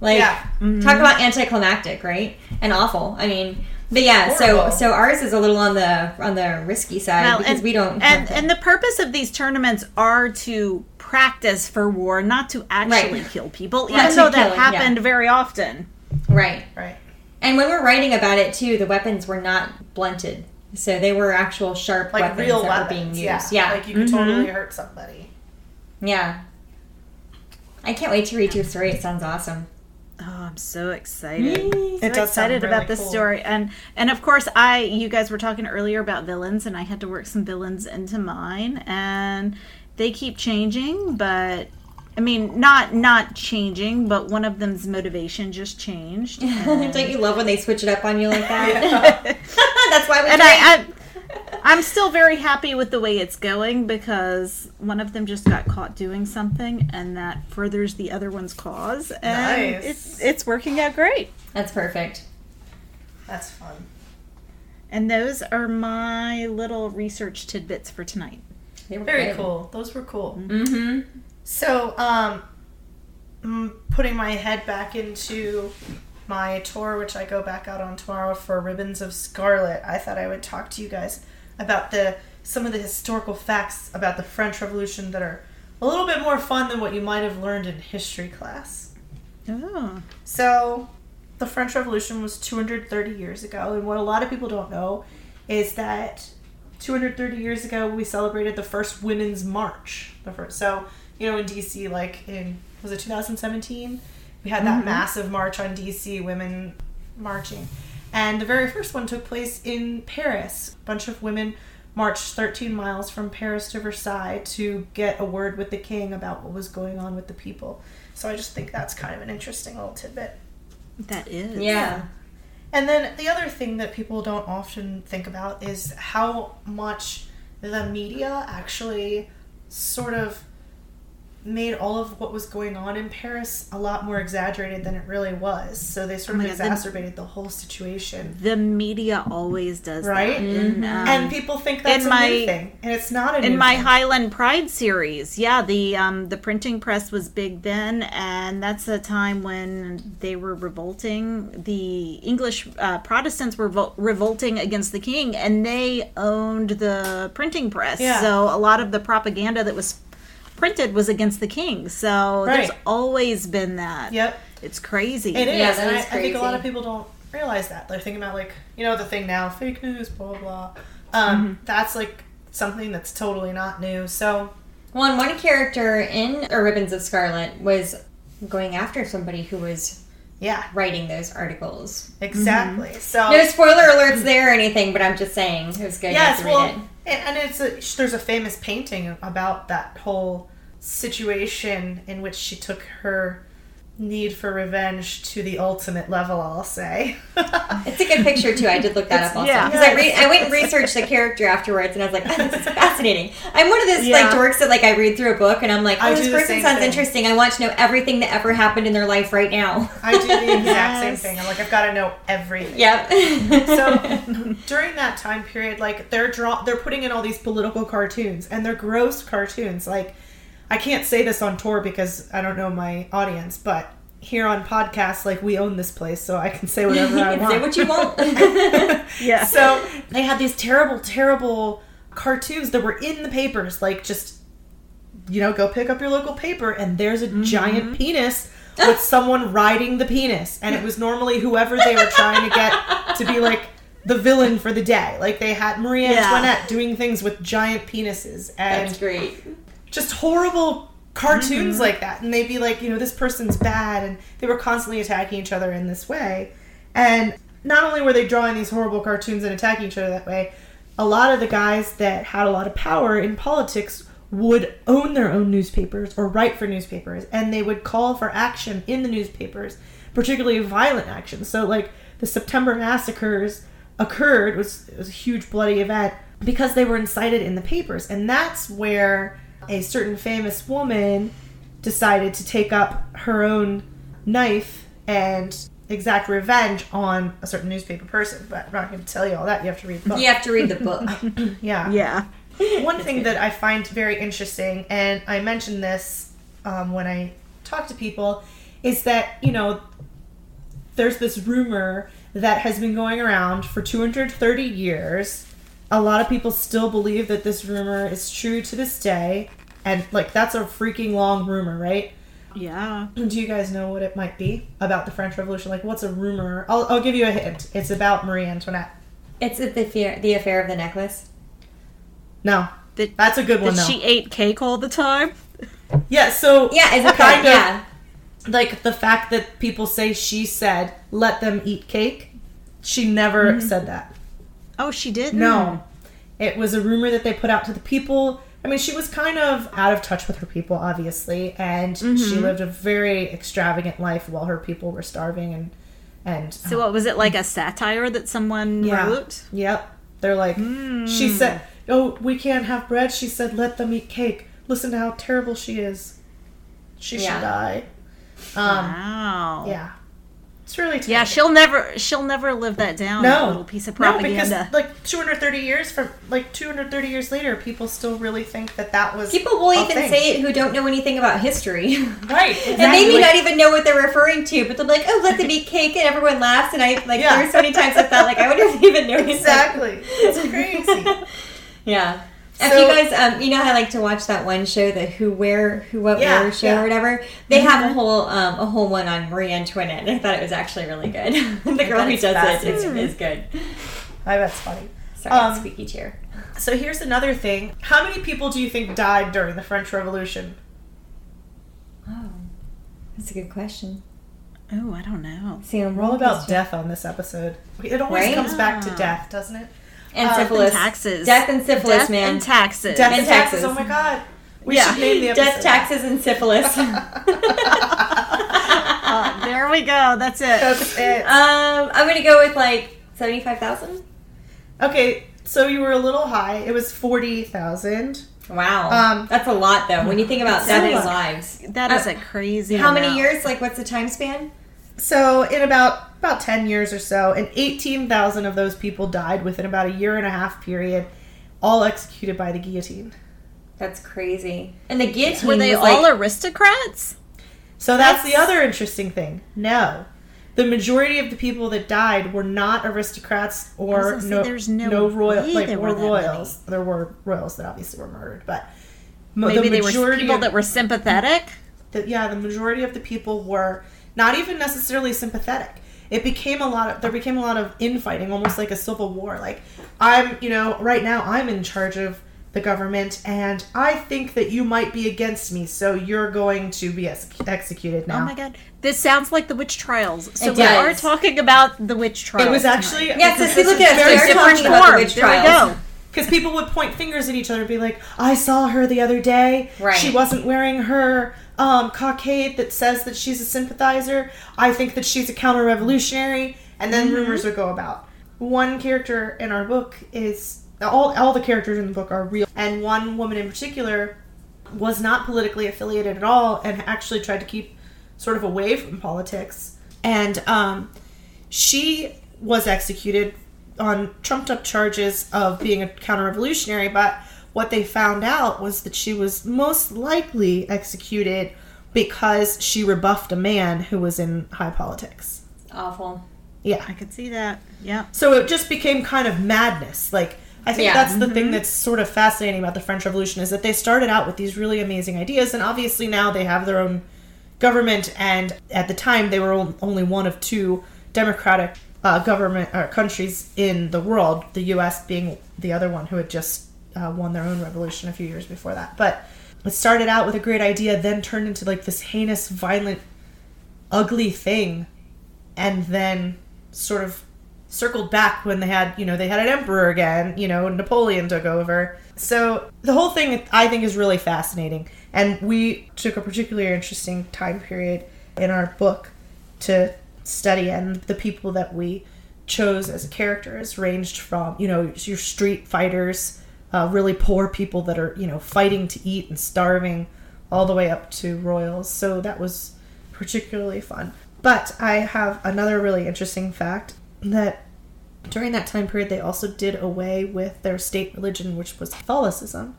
Like, Yeah. talk mm-hmm. about anticlimactic, right? And awful. I mean, but yeah. So, so ours is a little on the on the risky side Well, because and, we don't. And the- and the purpose of these tournaments are to practice for war, not to actually Right. kill people, even to though that kill, yeah. happened very often. right. Right. And when we're writing about it too, the weapons were not blunted, so they were actual sharp Like weapons real that weapons. were being yeah. used. Yeah. Like you could mm-hmm. totally hurt somebody. yeah. I can't wait to read your story. It sounds awesome. Oh, I'm so excited! Yay. So It does excited really about this cool. story, and and of course, I you guys were talking earlier about villains, and I had to work some villains into mine, and they keep changing, but. I mean, not not changing, but one of them's motivation just changed. Don't you love when they switch it up on you like that? That's why we and. I, I I'm still very happy with the way it's going because one of them just got caught doing something and that furthers the other one's cause and Nice. it's it's working out great. That's perfect. That's fun. And those are my little research tidbits for tonight. They were Very good. cool. Those were cool. Mm-hmm. So, um, mm, putting my head back into my tour, which I go back out on tomorrow for Ribbons of Scarlet, I thought I would talk to you guys about the some of the historical facts about the French Revolution that are a little bit more fun than what you might have learned in history class. Oh. So, the French Revolution was 230 years ago, and what a lot of people don't know is that 230 years ago we celebrated the first Women's March. The first, so you know, in DC, like in was it 2017, we had that mm-hmm. massive march on DC, women marching, and the very first one took place in Paris. A bunch of women marched 13 miles from Paris to Versailles to get a word with the king about what was going on with the people. So I just think that's kind of an interesting little tidbit. That is. Yeah. And then the other thing that people don't often think about is how much the media actually sort of made all of what was going on in Paris a lot more exaggerated than it really was. So they sort Oh of my God, the- exacerbated the whole situation. The media always does Right? that. In, um, and people think that's in a my- new thing, and it's not a new in my thing. Highland Pride series, yeah, the um, the printing press was big then, and that's a time when they were revolting. The English uh, Protestants were vo- revolting against the king, and they owned the printing press. Yeah. So a lot of the propaganda that was printed was against the king. So there's always been that. Yep. It's crazy. It is, Yeah, that and I, is I think a lot of people don't realize that. They're thinking about like you know the thing now, fake news, blah blah. blah. Um, Mm-hmm. That's like something that's totally not new. So Well, and one character in A Ribbons of Scarlet was going after somebody who was yeah, writing those articles. exactly. So No spoiler alerts there or anything, but I'm just saying it was good yes, to read well, it. and, and it's a, there's a famous painting about that whole situation in which she took her need for revenge to the ultimate level. I'll say. It's a good picture too. I did look that up also yeah. because I, re- I went and researched the character afterwards, and I was like, oh, "This is fascinating." I'm one of those Yeah. like dorks that like I read through a book and I'm like, "Oh, I this person sounds thing. interesting. I want to know everything that ever happened in their life right now." I do the exact Yes. same thing. I'm like, I've got to know everything. yep. so during that time period like they're draw they're putting in all these political cartoons and they're gross cartoons like I can't say this on tour because I don't know my audience, but here on podcasts, like we own this place, so I can say whatever I want. Say what you want. Yeah. so they had these terrible, terrible cartoons that were in the papers, like just you know, go pick up your local paper and there's a mm-hmm. giant penis with someone riding the penis. And it was normally whoever they were trying to get to be like the villain for the day. Like they had Marie Yeah. Antoinette doing things with giant penises and That's great. Just horrible cartoons mm-hmm. like that. And they'd be like you know this person's bad and they were constantly attacking each other in this way. And not only were they drawing these horrible cartoons and attacking each other that way a lot of the guys that had a lot of power in politics would own their own newspapers or write for newspapers and they would call for action in the newspapers particularly violent action. So like the september massacres occurred was it was a huge bloody event because they were incited in the papers. And that's where a certain famous woman decided to take up her own knife and exact revenge on a certain newspaper person but i'm not going to tell you all that you have to read the book You have to read the book. yeah Yeah. one thing that I find very interesting, and I mentioned this um, when I talk to people, is that, you know, there's this rumor that has been going around for 230 years. A lot of people still believe that this rumor is true to this day. And, like, that's a freaking long rumor, right? Yeah. Do you guys know what it might be about the French Revolution? Like, what's a rumor? I'll, I'll give you a hint. It's about Marie Antoinette. It's the affair, the affair of the necklace. No. That, That's a good one, that though. she ate cake all the time. yeah, so. Yeah, is it kind of. Yeah. like the fact that people say she said let them eat cake she never Mm-hmm. said that Oh, she did. no it was a rumor that they put out to the people i mean she was kind of out of touch with her people obviously and she Mm-hmm. lived a very extravagant life while her people were starving and and So what was it like a satire that someone Yeah. wrote? Yep. They're like, Hmm. she said, oh, we can't have bread. She said, let them eat cake. Listen to how terrible she is. She Yeah. should die. Um, wow. yeah. It's really terrible. Yeah, she'll never she'll never live that down. no little piece of propaganda. No, because like 230 years from like 230 years later, people still really think that that was People will even thing. say it who don't know anything about history. right, And maybe exactly. not even know what they're referring to, but they'll be like, "Oh, let them eat cake," and everyone laughs. And I like Yeah. there were so many times I felt like I wouldn't even know exactly. It's crazy. Yeah. If you guys, um, you know, how I like to watch that one show, the Who Wear Who What Yeah, Wear show yeah. or whatever. They have a whole um, a whole one on Marie Antoinette, and I thought it was actually really good. the girl who does it is, is good. I bet it's funny. Sorry, Um, squeaky chair. So here's another thing. How many people do you think died during the French Revolution? Oh, that's a good question. oh, I don't know. See, We're all about death on this episode. It always Right? comes back to Ah. death, doesn't it? And uh, syphilis, Taxes. death and syphilis, Death man, and taxes. Death And and taxes. taxes. Oh my god. We Yeah. should name the episode. death, taxes, and syphilis. um, Uh, there we go. That's it. That's it. I'm gonna go with like seventy-five thousand. Okay, so you were a little high. It was forty thousand. Wow, Um, that's a lot though. When you think about That's death a and lot. lives, That is Uh, a crazy. how many years? Like, what's the time span? So in about about ten years or so, and eighteen thousand of those people died within about a year and a half period, all executed by the guillotine. That's crazy. And the guillotine Were they was like, all aristocrats? So that's, the other interesting thing. No. The majority of the people that died were not aristocrats or was say, no, there's no no royal way like there were were that royals. There were royals that obviously were murdered, but Maybe the they were people of, that were sympathetic. the, yeah, the majority of the people were not even necessarily sympathetic. It became a lot of there became a lot of infighting, almost like a civil war. Like I'm, you know, right now I'm in charge of the government, and I think that you might be against me, so you're going to be ex- executed oh now. Oh my god, this sounds like the witch trials. So It we does. are talking about the witch trials. It was tonight. actually Yeah, so because see, this look at very We different talking about the witch There we trials. go. Because people would point fingers at each other and be like, I saw her the other day. Right. She wasn't wearing her um, cockade that says that she's a sympathizer. I think that she's a counter revolutionary. And then rumors would go about. One character in our book is. All, all the characters in the book are real. And one woman in particular was not politically affiliated at all and actually tried to keep sort of away from politics. And um, she was executed on trumped up charges of being a counter revolutionary. But what they found out was that she was most likely executed because she rebuffed a man who was in high politics. Awful. Yeah. I could see that. Yeah. So it just became kind of madness. Like I think Yeah. that's the thing that's sort of fascinating about the French Revolution is that they started out with these really amazing ideas, and obviously now they have their own government. And at the time, they were only one of two democratic uh, government or countries in the world. The U.S. being the other one who had just uh, won their own revolution a few years before that. But it started out with a great idea, then turned into like this heinous, violent, ugly thing, and then sort of circled back when they had, you know, they had an emperor again, you know, Napoleon took over. So the whole thing I think is really fascinating. And we took a particularly interesting time period in our book to study and the people that we chose as characters ranged from, you know, your street fighters, uh, really poor people that are, you know, fighting to eat and starving, all the way up to royals. So that was particularly fun. But I have another really interesting fact that during that time period they also did away with their state religion, which was Catholicism.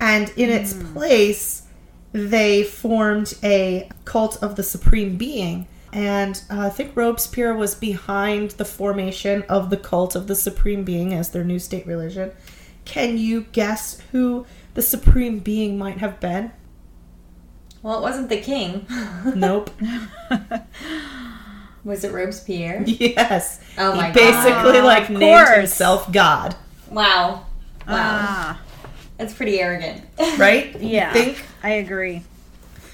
And in its place, they formed a cult of the Supreme Being. And uh, I think Robespierre was behind the formation of the cult of the Supreme Being as their new state religion. Can you guess who the Supreme Being might have been? Well, it wasn't the king. Nope. Was it Robespierre? yes. Oh my he basically God. like Of named course. himself God, Wow. Wow. Ah, That's pretty arrogant. right? You yeah. think I agree.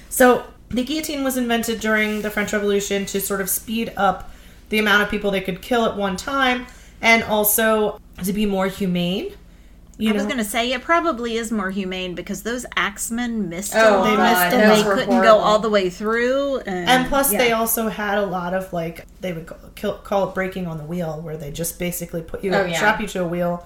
So the guillotine was invented during the French Revolution to sort of speed up the amount of people they could kill at one time, and also to be more humane. You I was going to say it probably is more humane because those axemen missed Oh, a lot. They God. missed a and they couldn't horrible. go all the way through. And, and plus yeah. they also had a lot of like they would call, call it breaking on the wheel, where they just basically put you, Oh, yeah. strap you to a wheel,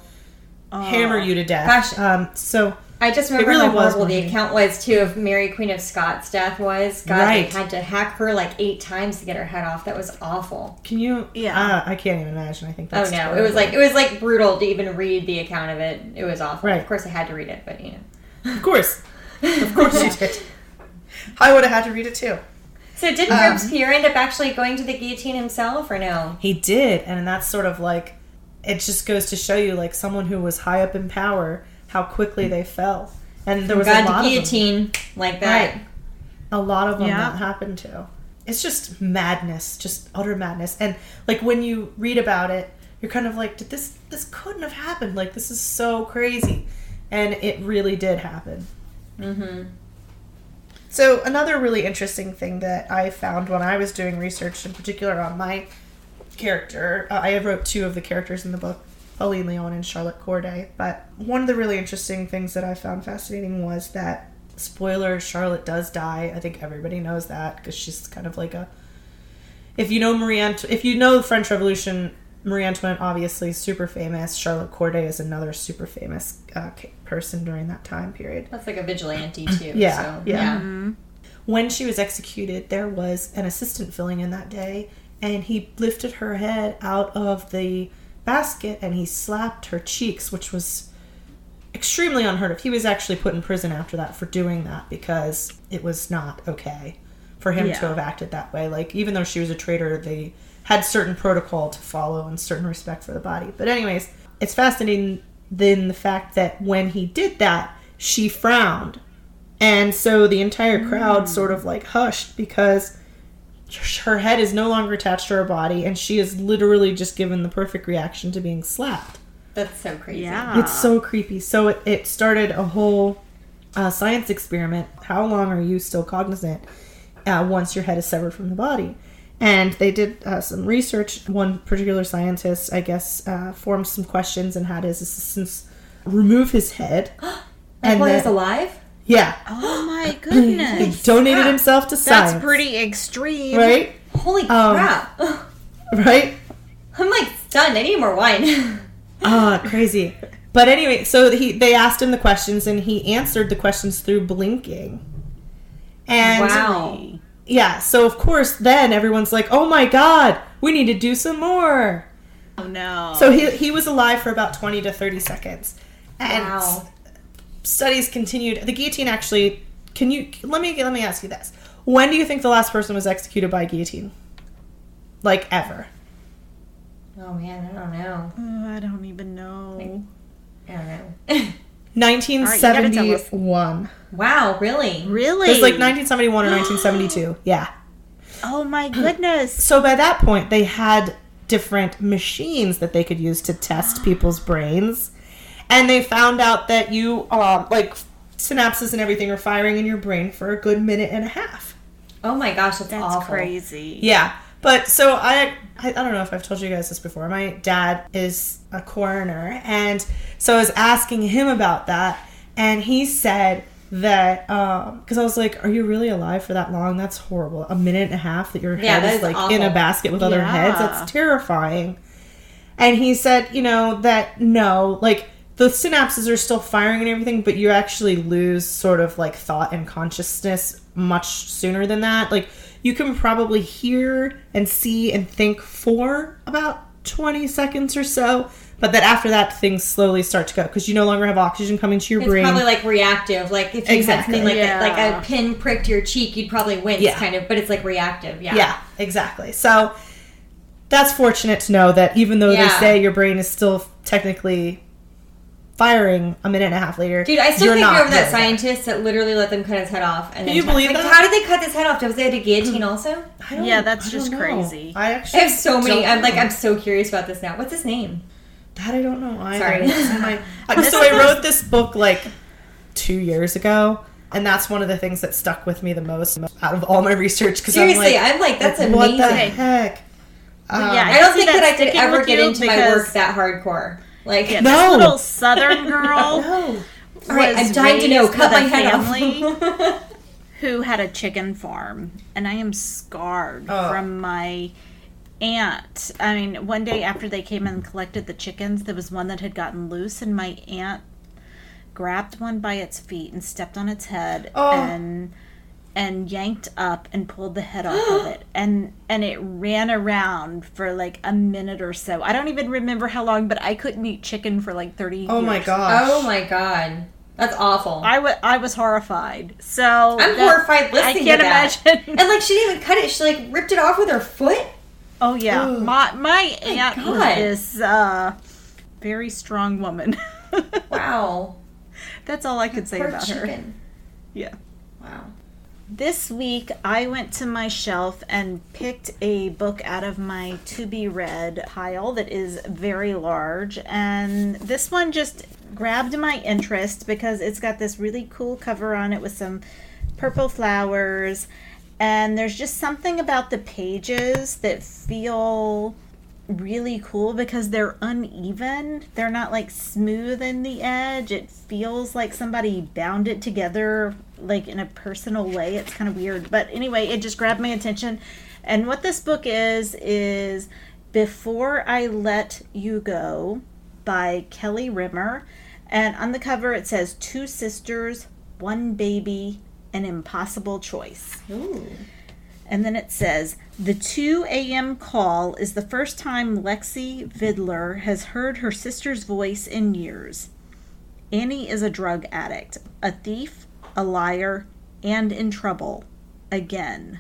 hammer you to death. Um, so I just remember really how was horrible the account was too of Mary Queen of Scots' death was. God, Right. they had to hack her like eight times to get her head off. That was awful. can you? Yeah. uh, I can't even imagine. I think Oh that's no, it was like it was like brutal to even read the account of it. It was awful. Right. Of course, I had to read it, but you know. of course, of course you did. I would have had to read it too. So did Um, Robespierre end up actually going to the guillotine himself, or no? He did, and that's sort of like it just goes to show you like someone who was high up in power how quickly they fell. And there was a God, lot the of them. guillotine like that. Right. A lot of them Yeah. that happened to. It's just madness, just utter madness. And like when you read about it, you're kind of like, did this this couldn't have happened? Like this is so crazy. And it really did happen. Mm-hmm. So another really interesting thing that I found when I was doing research, in particular on my character, uh, I wrote two of the characters in the book, Pauline Leon and Charlotte Corday. But one of the really interesting things that I found fascinating was that, spoiler, Charlotte does die. I think everybody knows that because she's kind of like a. If you know Marie, Ant- if you know the French Revolution, Marie Antoinette obviously super famous. Charlotte Corday is another super famous uh, person during that time period. That's like a vigilante too. Yeah, so, yeah. Mm-hmm. When she was executed, there was an assistant filling in that day, and he lifted her head out of the basket and he slapped her cheeks, which was extremely unheard of. He was actually put in prison after that for doing that because it was not okay for him Yeah. to have acted that way. Like, even though she was a traitor, they had certain protocol to follow and certain respect for the body. But, anyways, it's fascinating then the fact that when he did that, she frowned. And so the entire crowd sort of like hushed because her head is no longer attached to her body and she is literally just given the perfect reaction to being slapped. That's so crazy. Yeah. It's so creepy. So it, it started a whole uh, science experiment. How long are you still cognizant uh, once your head is severed from the body? And they did uh, some research. One particular scientist, I guess, uh, formed some questions and had his assistants remove his head. And while then- he's alive? Yeah. Oh my goodness. He donated himself to science. That's pretty extreme. Right? Holy Um, crap! Right? I'm like stunned. I need more wine. Ah, crazy. But anyway, so he they asked him the questions and he answered the questions through blinking. And wow. yeah, so of course then everyone's like, "Oh my god, we need to do some more." Oh no. So he he was alive for about 20 to 30 seconds. And Wow. Studies continued. The guillotine actually. Can you let me let me ask you this? When do you think the last person was executed by guillotine? Like ever? Oh man, I don't know. Oh, I don't even know. I don't know. 1971. wow, really? Really? It was like 1971 or 1972. Yeah. Oh my goodness. So by that point, they had different machines that they could use to test people's brains, and they found out that you, um, like, synapses and everything are firing in your brain for a good minute and a half. Oh my gosh, that's, That's awful. crazy. Yeah. But so I, I I don't know if I've told you guys this before. My dad is a coroner, and so I was asking him about that, and he said that because I was like, "Are you really alive for that long? That's horrible. A minute and a half that your Yeah, head that is is like in a basket with other Yeah. heads. That's terrifying." And he said, you know, that no, like the synapses are still firing and everything, but you actually lose sort of like thought and consciousness much sooner than that. Like you can probably hear and see and think for about 20 seconds or so, but that after that things slowly start to go because you no longer have oxygen coming to your It's brain. probably like reactive. Like if you Exactly. had something like that, like a pin pricked your cheek, you'd probably wince, Yeah. kind of. But it's like reactive. Yeah. Yeah, exactly. So that's fortunate to know that even though they say your brain is still technically firing a minute and a half later, Dude, I still you're think not you're over that scientist that literally let them cut his head off. And then you believe like, that? How did they cut his head off? Was they had a guillotine also? I don't- Yeah, that's I don't just know. crazy. I I have so many. don't I'm like. I'm so curious about this now. What's his name? that I don't know either. Sorry. It's in my- Uh, so I wrote this book like two years ago, and that's one of the things that stuck with me the most out of all my research. Because I'm Seriously, like, I'm like, that's like, amazing. what the heck? Um, yeah, I don't think that, I could ever get you into my because- work that hardcore. Like, Yeah, No. this little southern girl no. all right, I'm was dying to know. Cut my head family off. who had a chicken farm, and I am scarred Oh. from my aunt. I mean, one day after they came and collected the chickens, there was one that had gotten loose, and my aunt grabbed one by its feet and stepped on its head Oh. and and yanked up and pulled the head off of it and and it ran around for like a minute or so i don't even remember how long but i couldn't eat chicken for like 30 Oh my years. gosh. oh my god, that's awful. I wa- I was horrified. So I'm that- horrified listening I can't to that. imagine. And like, she didn't even cut it. She like ripped it off with her foot. oh yeah, Ugh. my my aunt was God. this uh, very strong woman. Wow. That's all I could say Poor about her. Yeah. Wow. This week, I went to my shelf and picked a book out of my to be read pile that is very large. And this one just grabbed my interest because it's got this really cool cover on it with some purple flowers. And there's just something about the pages that feel really cool because they're uneven. They're not like smooth in the edge. It feels like somebody bound it together like in a personal way. It's kind of weird. But anyway, it just grabbed my attention. And what this book is is Before I Let You Go by Kelly Rimmer. And on the cover it says two sisters, one baby, an impossible choice. Ooh. And then it says, The 2 a.m. call is the first time Lexi Vidler has heard her sister's voice in years. Annie is a drug addict, a thief, a liar, and in trouble. Again.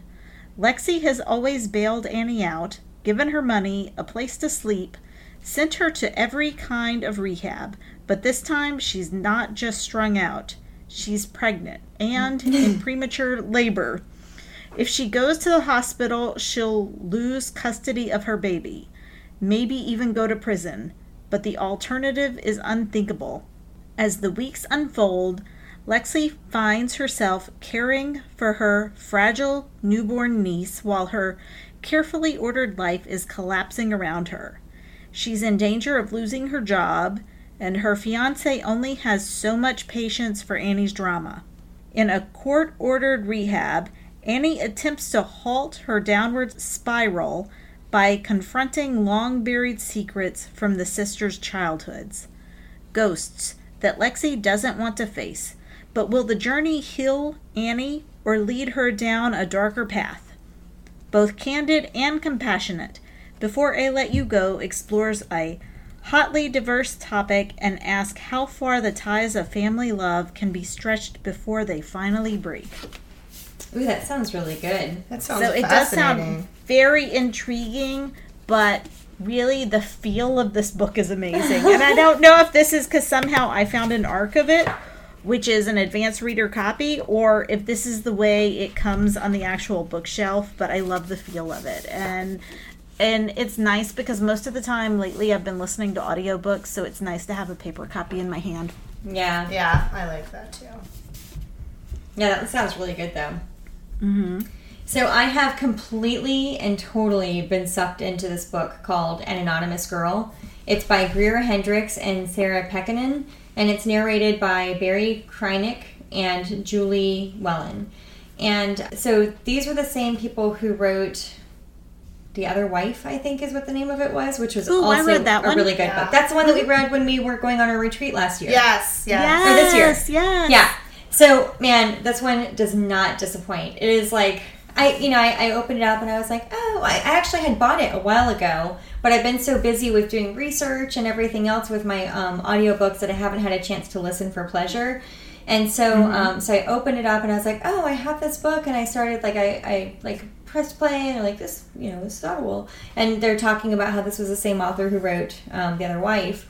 Lexi has always bailed Annie out, given her money, a place to sleep, sent her to every kind of rehab, but this time she's not just strung out. She's pregnant and in premature labor. If she goes to the hospital, she'll lose custody of her baby, maybe even go to prison. But the alternative is unthinkable. As the weeks unfold, Lexi finds herself caring for her fragile newborn niece while her carefully ordered life is collapsing around her. She's in danger of losing her job, and her fiance only has so much patience for Annie's drama. In a court ordered rehab, Annie attempts to halt her downward spiral by confronting long buried secrets from the sisters' childhoods. Ghosts that Lexi doesn't want to face. But will the journey heal Annie or lead her down a darker path? Both candid and compassionate, Before I Let You Go explores a hotly diverse topic and asks how far the ties of family love can be stretched before they finally break. Ooh, that sounds really good. That sounds So it does sound very intriguing, but really the feel of this book is amazing. and I don't know if this is because somehow I found an arc of it, which is an advanced reader copy, or if this is the way it comes on the actual bookshelf. But I love the feel of it, and and it's nice because most of the time lately I've been listening to audiobooks, so it's nice to have a paper copy in my hand. Yeah. Yeah, I like that too. Yeah, that sounds really good though. Mm-hmm. So I have completely and totally been sucked into this book called An Anonymous Girl. It's by Greer Hendricks and Sarah Pekkanen, and it's narrated by Barrie Kreinik and Julie Whelan. And so these were the same people who wrote The Other Wife, I think is what the name of it was, which was Ooh, I also read that a one. really good Yeah. book. That's the one that we read when we were going on our retreat last year. Yes, yes. Or this year. Yes, yes. Yeah. So, man, this one does not disappoint. It is like I, you know, I, I opened it up and I was like, oh, I, I actually had bought it a while ago, but I've been so busy with doing research and everything else with my um, audiobooks that I haven't had a chance to listen for pleasure. And so, um, so I opened it up and I was like, oh, I have this book, and I started like I, I like pressed play and I'm like this, you know, this is audible, and they're talking about how this was the same author who wrote um, the other wife.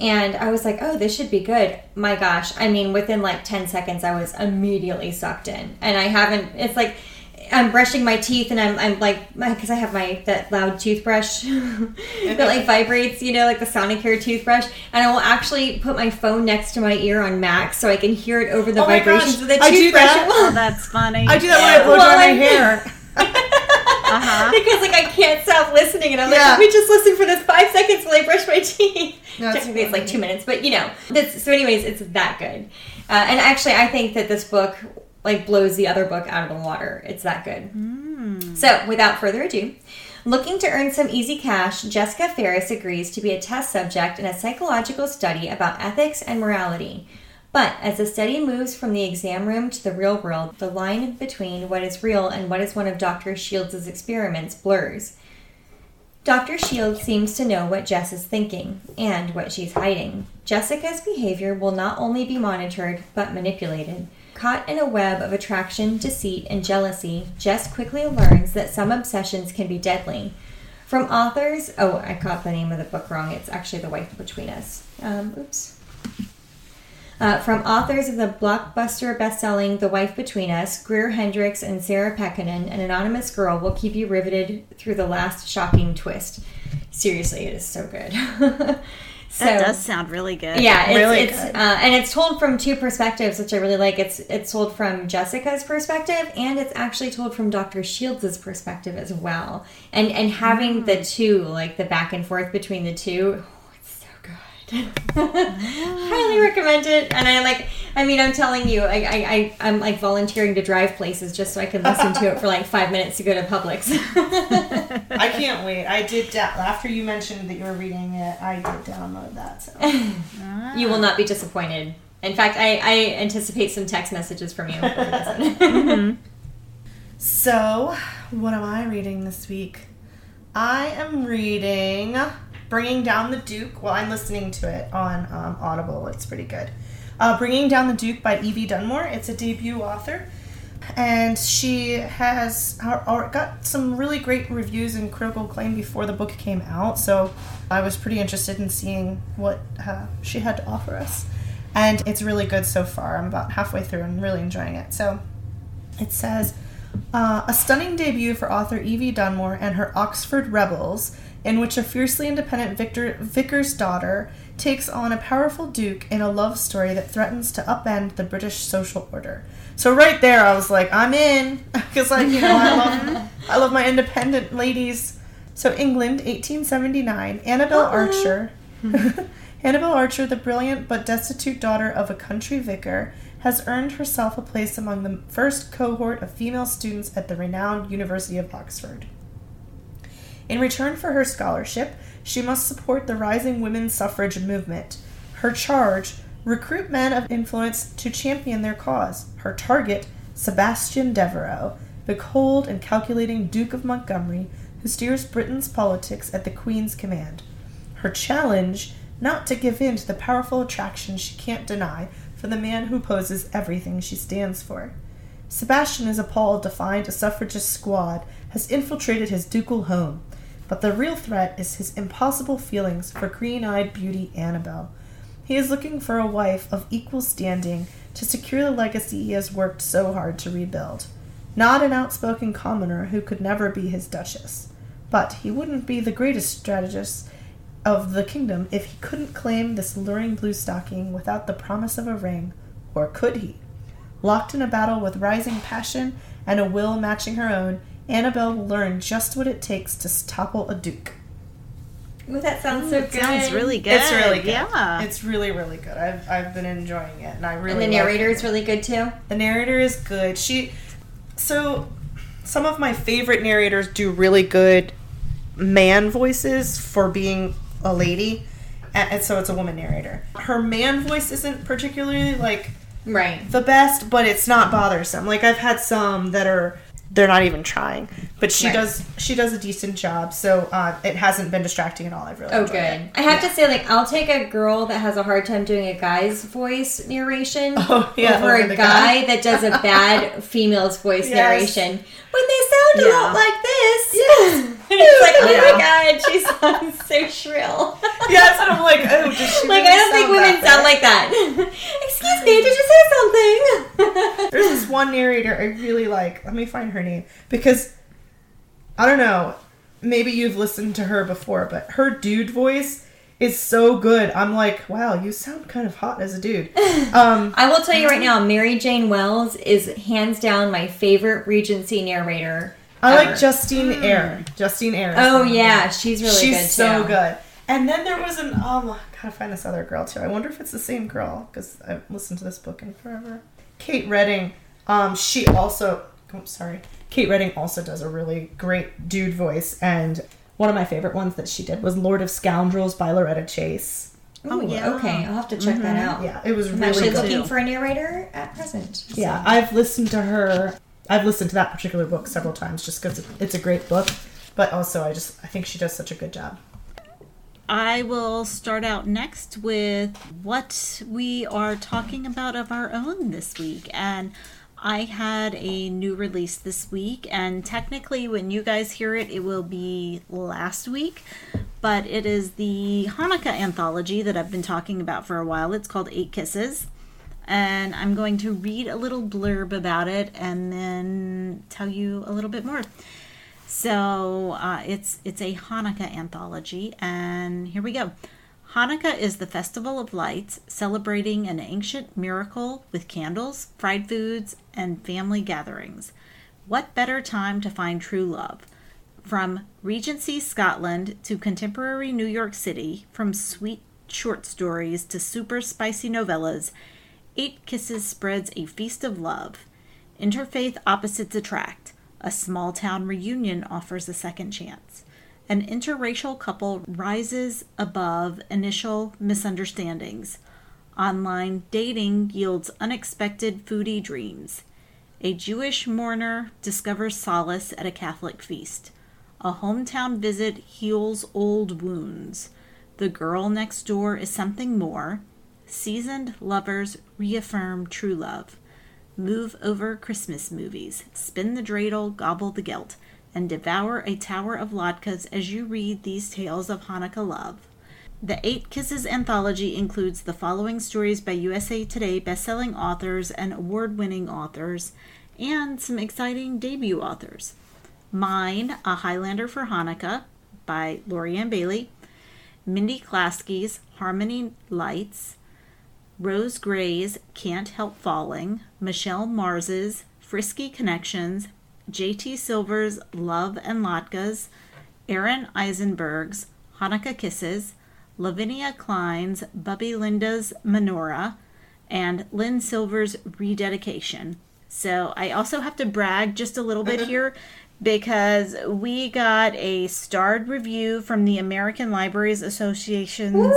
And I was like, oh, this should be good. My gosh. I mean, within like 10 seconds, I was immediately sucked in. And I haven't, it's like, I'm brushing my teeth and I'm, I'm like, because I have my, that loud toothbrush that like vibrates, you know, like the Sonicare toothbrush. And I will actually put my phone next to my ear on max so I can hear it over the Oh my vibrations gosh, of the I do toothbrush. that. Oh, that's funny. I do that when I blow Well, dry my I'm- hair. Uh-huh. because like I can't stop listening, and I'm like, Yeah. let me just listen for this five seconds while I brush my teeth. That's Technically, it's like two minutes, but you know. So, anyways, it's that good. Uh, and actually, I think that this book like blows the other book out of the water. It's that good. So, without further ado. Looking to earn some easy cash, Jessica Farris agrees to be a test subject in a psychological study about ethics and morality. But as the study moves from the exam room to the real world, the line between what is real and what is one of Dr. Shields' experiments blurs. Dr. Shields seems to know what Jess is thinking and what she's hiding. Jessica's behavior will not only be monitored, but manipulated. Caught in a web of attraction, deceit, and jealousy, Jess quickly learns that some obsessions can be deadly. From authors, oh, I caught the name of the book wrong. It's actually The Wife Between Us. Um, oops. Uh, from authors of the blockbuster best-selling The Wife Between Us, Greer Hendricks and Sarah Pekkanen, an anonymous girl will keep you riveted through the last shocking twist. Seriously, it is so good. so, That does sound really good. yeah, it's, Really it's good. uh, and it's told from two perspectives, which I really like. It's it's told from Jessica's perspective, and it's actually told from Doctor Shields' perspective as well. And and having the two, like the back and forth between the two, oh, it's so good. Highly recommend it. And I like. I mean, I'm telling you, I, I, I I'm like volunteering to drive places just so I can listen to it for like five minutes to go to Publix. I can't wait. I did da- after you mentioned that you were reading it. I did download that. So you will not be disappointed. In fact, I, I anticipate some text messages from you. over this. Mm-hmm. So, what am I reading this week? I am reading Bringing Down the Duke. Well, I'm listening to it on um, Audible. It's pretty good. Uh, Bringing Down the Duke by Evie Dunmore. It's a debut author. And she has got some really great reviews and critical acclaim before the book came out. So I was pretty interested in seeing what uh, she had to offer us. And it's really good so far. I'm about halfway through and really enjoying it. So it says uh, a stunning debut for author Evie Dunmore and her Oxford Rebels, in which a fiercely independent victor, vicar's daughter takes on a powerful duke in a love story that threatens to upend the British social order. So right there, I was like, I'm in, because like you know, I love, I love my independent ladies. So England, 1879, Annabelle uh-uh. Archer. Annabelle Archer, the brilliant but destitute daughter of a country vicar, has earned herself a place among the first cohort of female students at the renowned University of Oxford. In return for her scholarship, she must support the rising women's suffrage movement. Her charge recruit men of influence to champion their cause. Her target, Sebastian Devereux, the cold and calculating Duke of Montgomery, who steers Britain's politics at the Queen's command. Her challenge not to give in to the powerful attraction she can't deny for the man who poses everything she stands for. Sebastian is appalled to find a suffragist squad has infiltrated his ducal home, but the real threat is his impossible feelings for green eyed beauty Annabelle. He is looking for a wife of equal standing to secure the legacy he has worked so hard to rebuild. Not an outspoken commoner who could never be his duchess. But he wouldn't be the greatest strategist of the kingdom if he couldn't claim this luring blue stocking without the promise of a ring. Or could he? Locked in a battle with rising passion and a will matching her own, Annabelle will learn just what it takes to topple a duke. Ooh, that sounds so good. Sounds really good. It's really good. Yeah. It's really, really good. I've, I've been enjoying it, and I really. and the like narrator it. is really good too. The narrator is good. She, so, some of my favorite narrators do really good man voices for being a lady, and, and so it's a woman narrator. Her man voice isn't particularly like Right. the best, but it's not bothersome. Like I've had some that are they're not even trying, but she Right. does she does a decent job. So uh, it hasn't been distracting at all. I've really Oh, good. it. I have to say, like, I'll take a girl that has a hard time doing a guy's voice narration Oh, yeah, over, over a guy guy. that does a bad female's voice Yes. narration. When they sound a Yeah. lot like this. and it's like, oh Yeah. my god, she sounds so shrill. Yeah, that's what I'm like. Oh, does she? like, really I don't think women sound like that. Excuse me, did you say something? There's this one narrator I really like. Let me find her name because I don't know. Maybe you've listened to her before, but her dude voice is so good. I'm like, wow, you sound kind of hot as a dude. Um, I will tell you right now, Mary Jane Wells is hands down my favorite Regency narrator. I ever. like Justine Eyre. Justine Eyre. is Oh the one. yeah, she's really good. she's good so too. good. And then there was an um, I gotta find this other girl too. I wonder if it's the same girl because I've listened to this book in forever. Kate Reading. Um, she also. Oh, sorry. Kate Reading also does a really great dude voice, and one of my favorite ones that she did was Lord of Scoundrels by Loretta Chase. Oh yeah. Okay, I'll have to check that out. Yeah, it was I'm really actually good. looking for a narrator at present. Yeah, I've listened to her. I've listened to that particular book several times just because it's a great book. But also, I just I think she does such a good job. I will start out next with what we are talking about of our own this week. And I had a new release this week, and technically, when you guys hear it, it will be last week. But it is the Hanukkah anthology that I've been talking about for a while. It's called Eight Kisses. And I'm going to read a little blurb about it and then tell you a little bit more. So uh, it's it's a Hanukkah anthology, and here we go. Hanukkah is the festival of lights, celebrating an ancient miracle with candles, fried foods, and family gatherings. What better time to find true love? From Regency Scotland to contemporary New York City, from sweet short stories to super spicy novellas, Eight Kisses spreads a feast of love. Interfaith opposites attract. A small town reunion offers a second chance. An interracial couple rises above initial misunderstandings. Online dating yields unexpected foodie dreams. A Jewish mourner discovers solace at a Catholic feast. A hometown visit heals old wounds. The girl next door is something more. Seasoned lovers reaffirm true love. Move over Christmas movies, spin the dreidel, gobble the gelt, and devour a tower of latkes as you read these tales of Hanukkah love. The Eight Kisses anthology includes the following stories by USA Today bestselling authors and award winning authors, and some exciting debut authors. Mine, A Highlander for Hanukkah by Lori Ann Bailey, Mindy Klasky's Harmony Lights, Rose Gray's Can't Help Falling, Michelle Mars's Frisky Connections, JT Silver's Love and Latkes, Aaron Eisenberg's Hanukkah Kisses, Lavinia Klein's Bubby Linda's Menorah, and Lynn Silver's Rededication. So I also have to brag just a little bit here because we got a starred review from the American Libraries Association's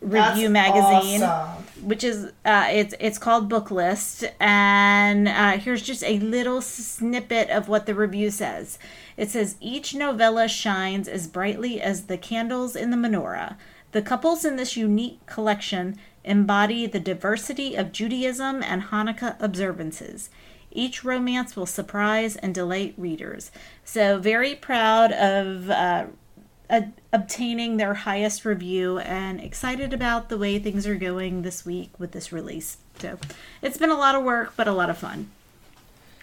review That's magazine. awesome. which is uh, it's it's called Booklist, and uh, here's just a little snippet of what the review says. It says each novella shines as brightly as the candles in the menorah. The couples in this unique collection embody the diversity of Judaism and Hanukkah observances. Each romance will surprise and delight readers. So, very proud of uh, a- obtaining their highest review and excited about the way things are going this week with this release. So, it's been a lot of work, but a lot of fun.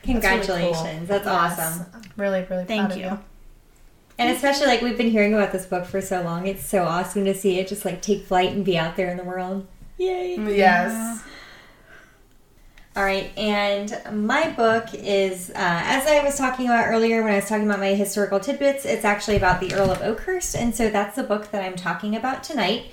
Congratulations. That's, Yes. awesome. I'm really, really Thank of you. you. And especially like we've been hearing about this book for so long. It's so awesome to see it just like take flight and be out there in the world. Yay. Yes. All right, and my book is, uh, as I was talking about earlier when I was talking about my historical tidbits, it's actually about the Earl of Oakhurst, and so that's the book that I'm talking about tonight.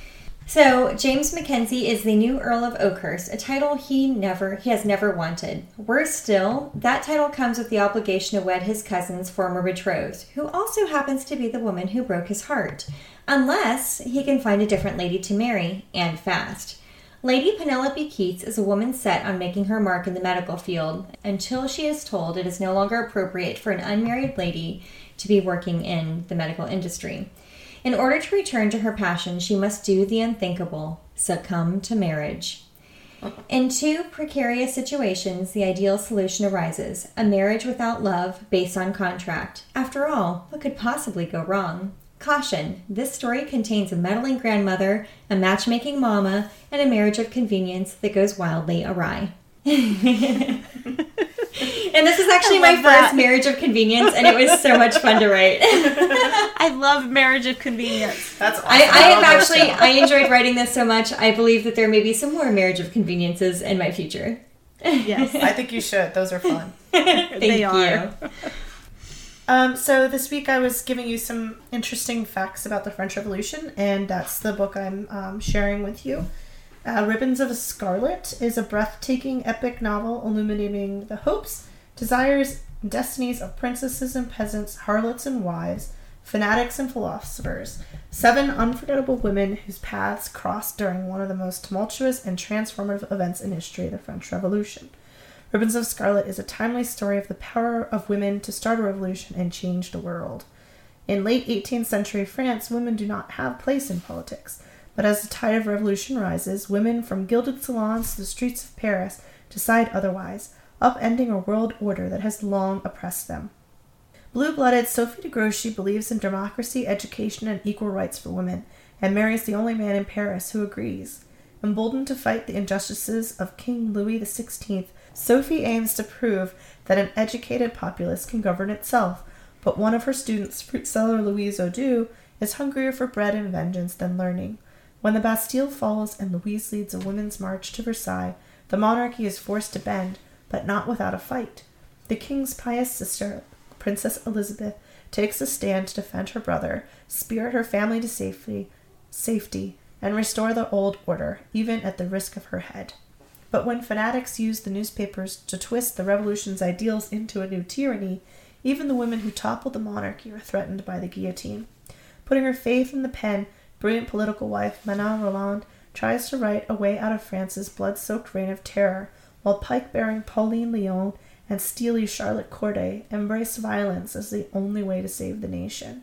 So James Mackenzie is the new Earl of Oakhurst, a title he never he has never wanted. Worse still, that title comes with the obligation to wed his cousin's former betrothed, who also happens to be the woman who broke his heart, unless he can find a different lady to marry and fast. Lady Penelope Keats is a woman set on making her mark in the medical field until she is told it is no longer appropriate for an unmarried lady to be working in the medical industry. In order to return to her passion, she must do the unthinkable succumb to marriage. In two precarious situations, the ideal solution arises a marriage without love, based on contract. After all, what could possibly go wrong? Caution this story contains a meddling grandmother, a matchmaking mama, and a marriage of convenience that goes wildly awry. and this is actually my love first marriage of convenience, and it was so much fun to write. I love Marriage of Convenience. That's awesome. I, I have actually. I enjoyed writing this so much. I believe that there may be some more marriage of conveniences in my future. Yes, I think you should. Those are fun. Thank they you. Um, so this week I was giving you some interesting facts about the French Revolution, and that's the book I'm um, sharing with you. Uh, Ribbons of Scarlet is a breathtaking epic novel illuminating the hopes, desires, and destinies of princesses and peasants, harlots and wives, fanatics and philosophers. Seven unforgettable women whose paths crossed during one of the most tumultuous and transformative events in history, the French Revolution. Ribbons of Scarlet is a timely story of the power of women to start a revolution and change the world. In late 18th century France, women do not have place in politics, but as the tide of revolution rises, women from gilded salons to the streets of Paris decide otherwise, upending a world order that has long oppressed them. Blue-blooded Sophie de Grouchy believes in democracy, education, and equal rights for women, and marries the only man in Paris who agrees. Emboldened to fight the injustices of King Louis XVI, Sophie aims to prove that an educated populace can govern itself, but one of her students, fruit seller Louise Audu, is hungrier for bread and vengeance than learning. When the Bastille falls and Louise leads a women's march to Versailles, the monarchy is forced to bend, but not without a fight. The king's pious sister, Princess Elizabeth, takes a stand to defend her brother, spirit her family to safety, safety, and restore the old order, even at the risk of her head. But when fanatics use the newspapers to twist the revolution's ideals into a new tyranny, even the women who toppled the monarchy are threatened by the guillotine. Putting her faith in the pen, brilliant political wife Manon Roland tries to write a way out of France's blood soaked reign of terror, while pike bearing Pauline Léon and steely Charlotte Corday embrace violence as the only way to save the nation.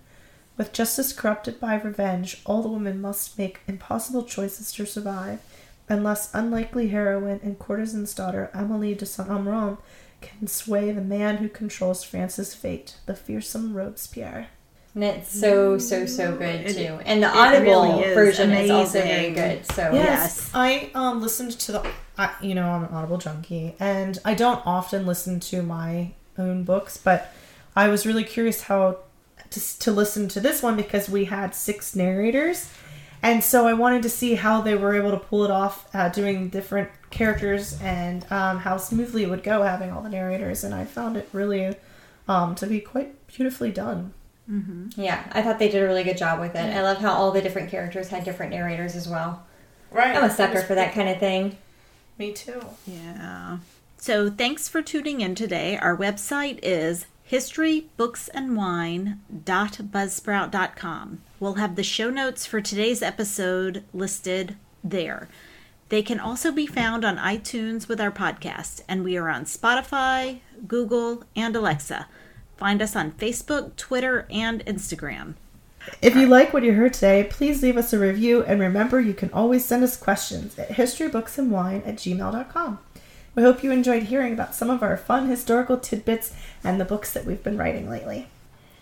With justice corrupted by revenge, all the women must make impossible choices to survive, unless unlikely heroine and courtesan's daughter Amélie de Saint Amand can sway the man who controls France's fate, the fearsome Robespierre. And it's so so so good It- too. And the Audible really is version is also very good. So Yes. I um listened to the I, you know I'm an Audible junkie and I don't often listen to my own books, but I was really curious how to, to listen to this one because we had six narrators, and so I wanted to see how they were able to pull it off, uh, doing different characters and um, how smoothly it would go having all the narrators, and I found it really um, to be quite beautifully done. yeah, I thought they did a really good job with it. I love how all the different characters had different narrators as well. Right, I'm a sucker for that kind of thing. Me too. Yeah. So thanks for tuning in today. Our website is historybooksandwine.buzzsprout.com. We'll have the show notes for today's episode listed there. They can also be found on iTunes with our podcast, and we are on Spotify, Google, and Alexa. Find us on Facebook, Twitter, and Instagram. If you like what you heard today, please leave us a review and remember you can always send us questions at historybooksandwine at gmail.com. We hope you enjoyed hearing about some of our fun historical tidbits and the books that we've been writing lately.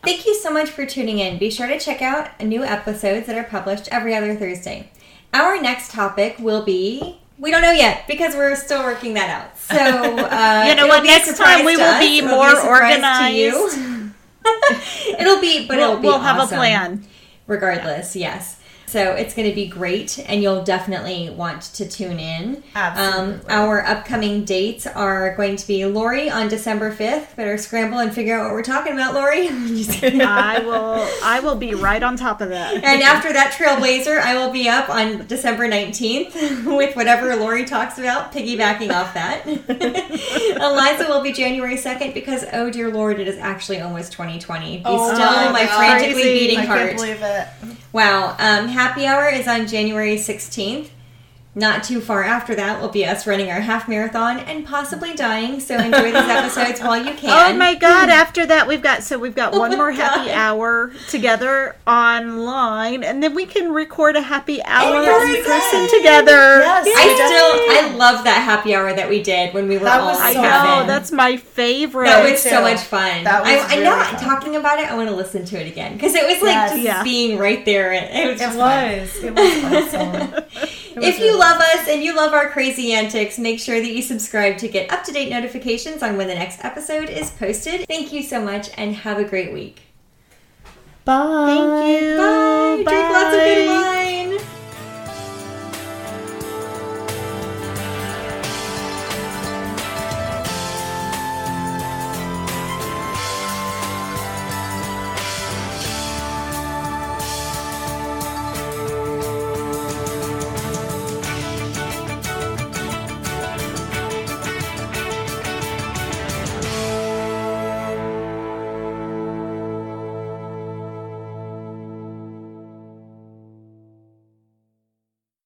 Thank you so much for tuning in. Be sure to check out new episodes that are published every other Thursday. Our next topic will be. We don't know yet because we're still working that out. So, uh, You know what, next time we will be It'll more a surprise to you. organized. it'll be, but We'll, it'll be we'll have a plan. regardless yes so it's going to be great and you'll definitely want to tune in Absolutely. um, our upcoming dates are going to be lori on december 5th better scramble and figure out what we're talking about lori I will. I will be right on top of that. and after that trailblazer i will be up on december 19th with whatever lori talks about piggybacking off that eliza will be january 2nd because oh dear lord it is actually almost 2020 be Oh still my my frantically beating I heart can't believe it. Wow. Um, happy hour is on January 16th. Not too far after that will be us running our half marathon and possibly dying. So enjoy these episodes while you oh can. Oh my god, after that we've got so we've got Oh one my more happy hour together online and then we can record a happy hour oh in person together. Yes. I still I love that happy hour that we did when we were That all was I so know, cabin. that's my favorite. that Me was so much fun. That was I, I really know fun. talking about it. I want to listen to it again because it was like Yes. just Yeah. being right there. It was It just fun. was. It was awesome. If you love us and you love our crazy antics, make sure that you subscribe to get up to date notifications on when the next episode is posted. Thank you so much and have a great week. Bye. Thank you. Bye. Drink lots of good wine.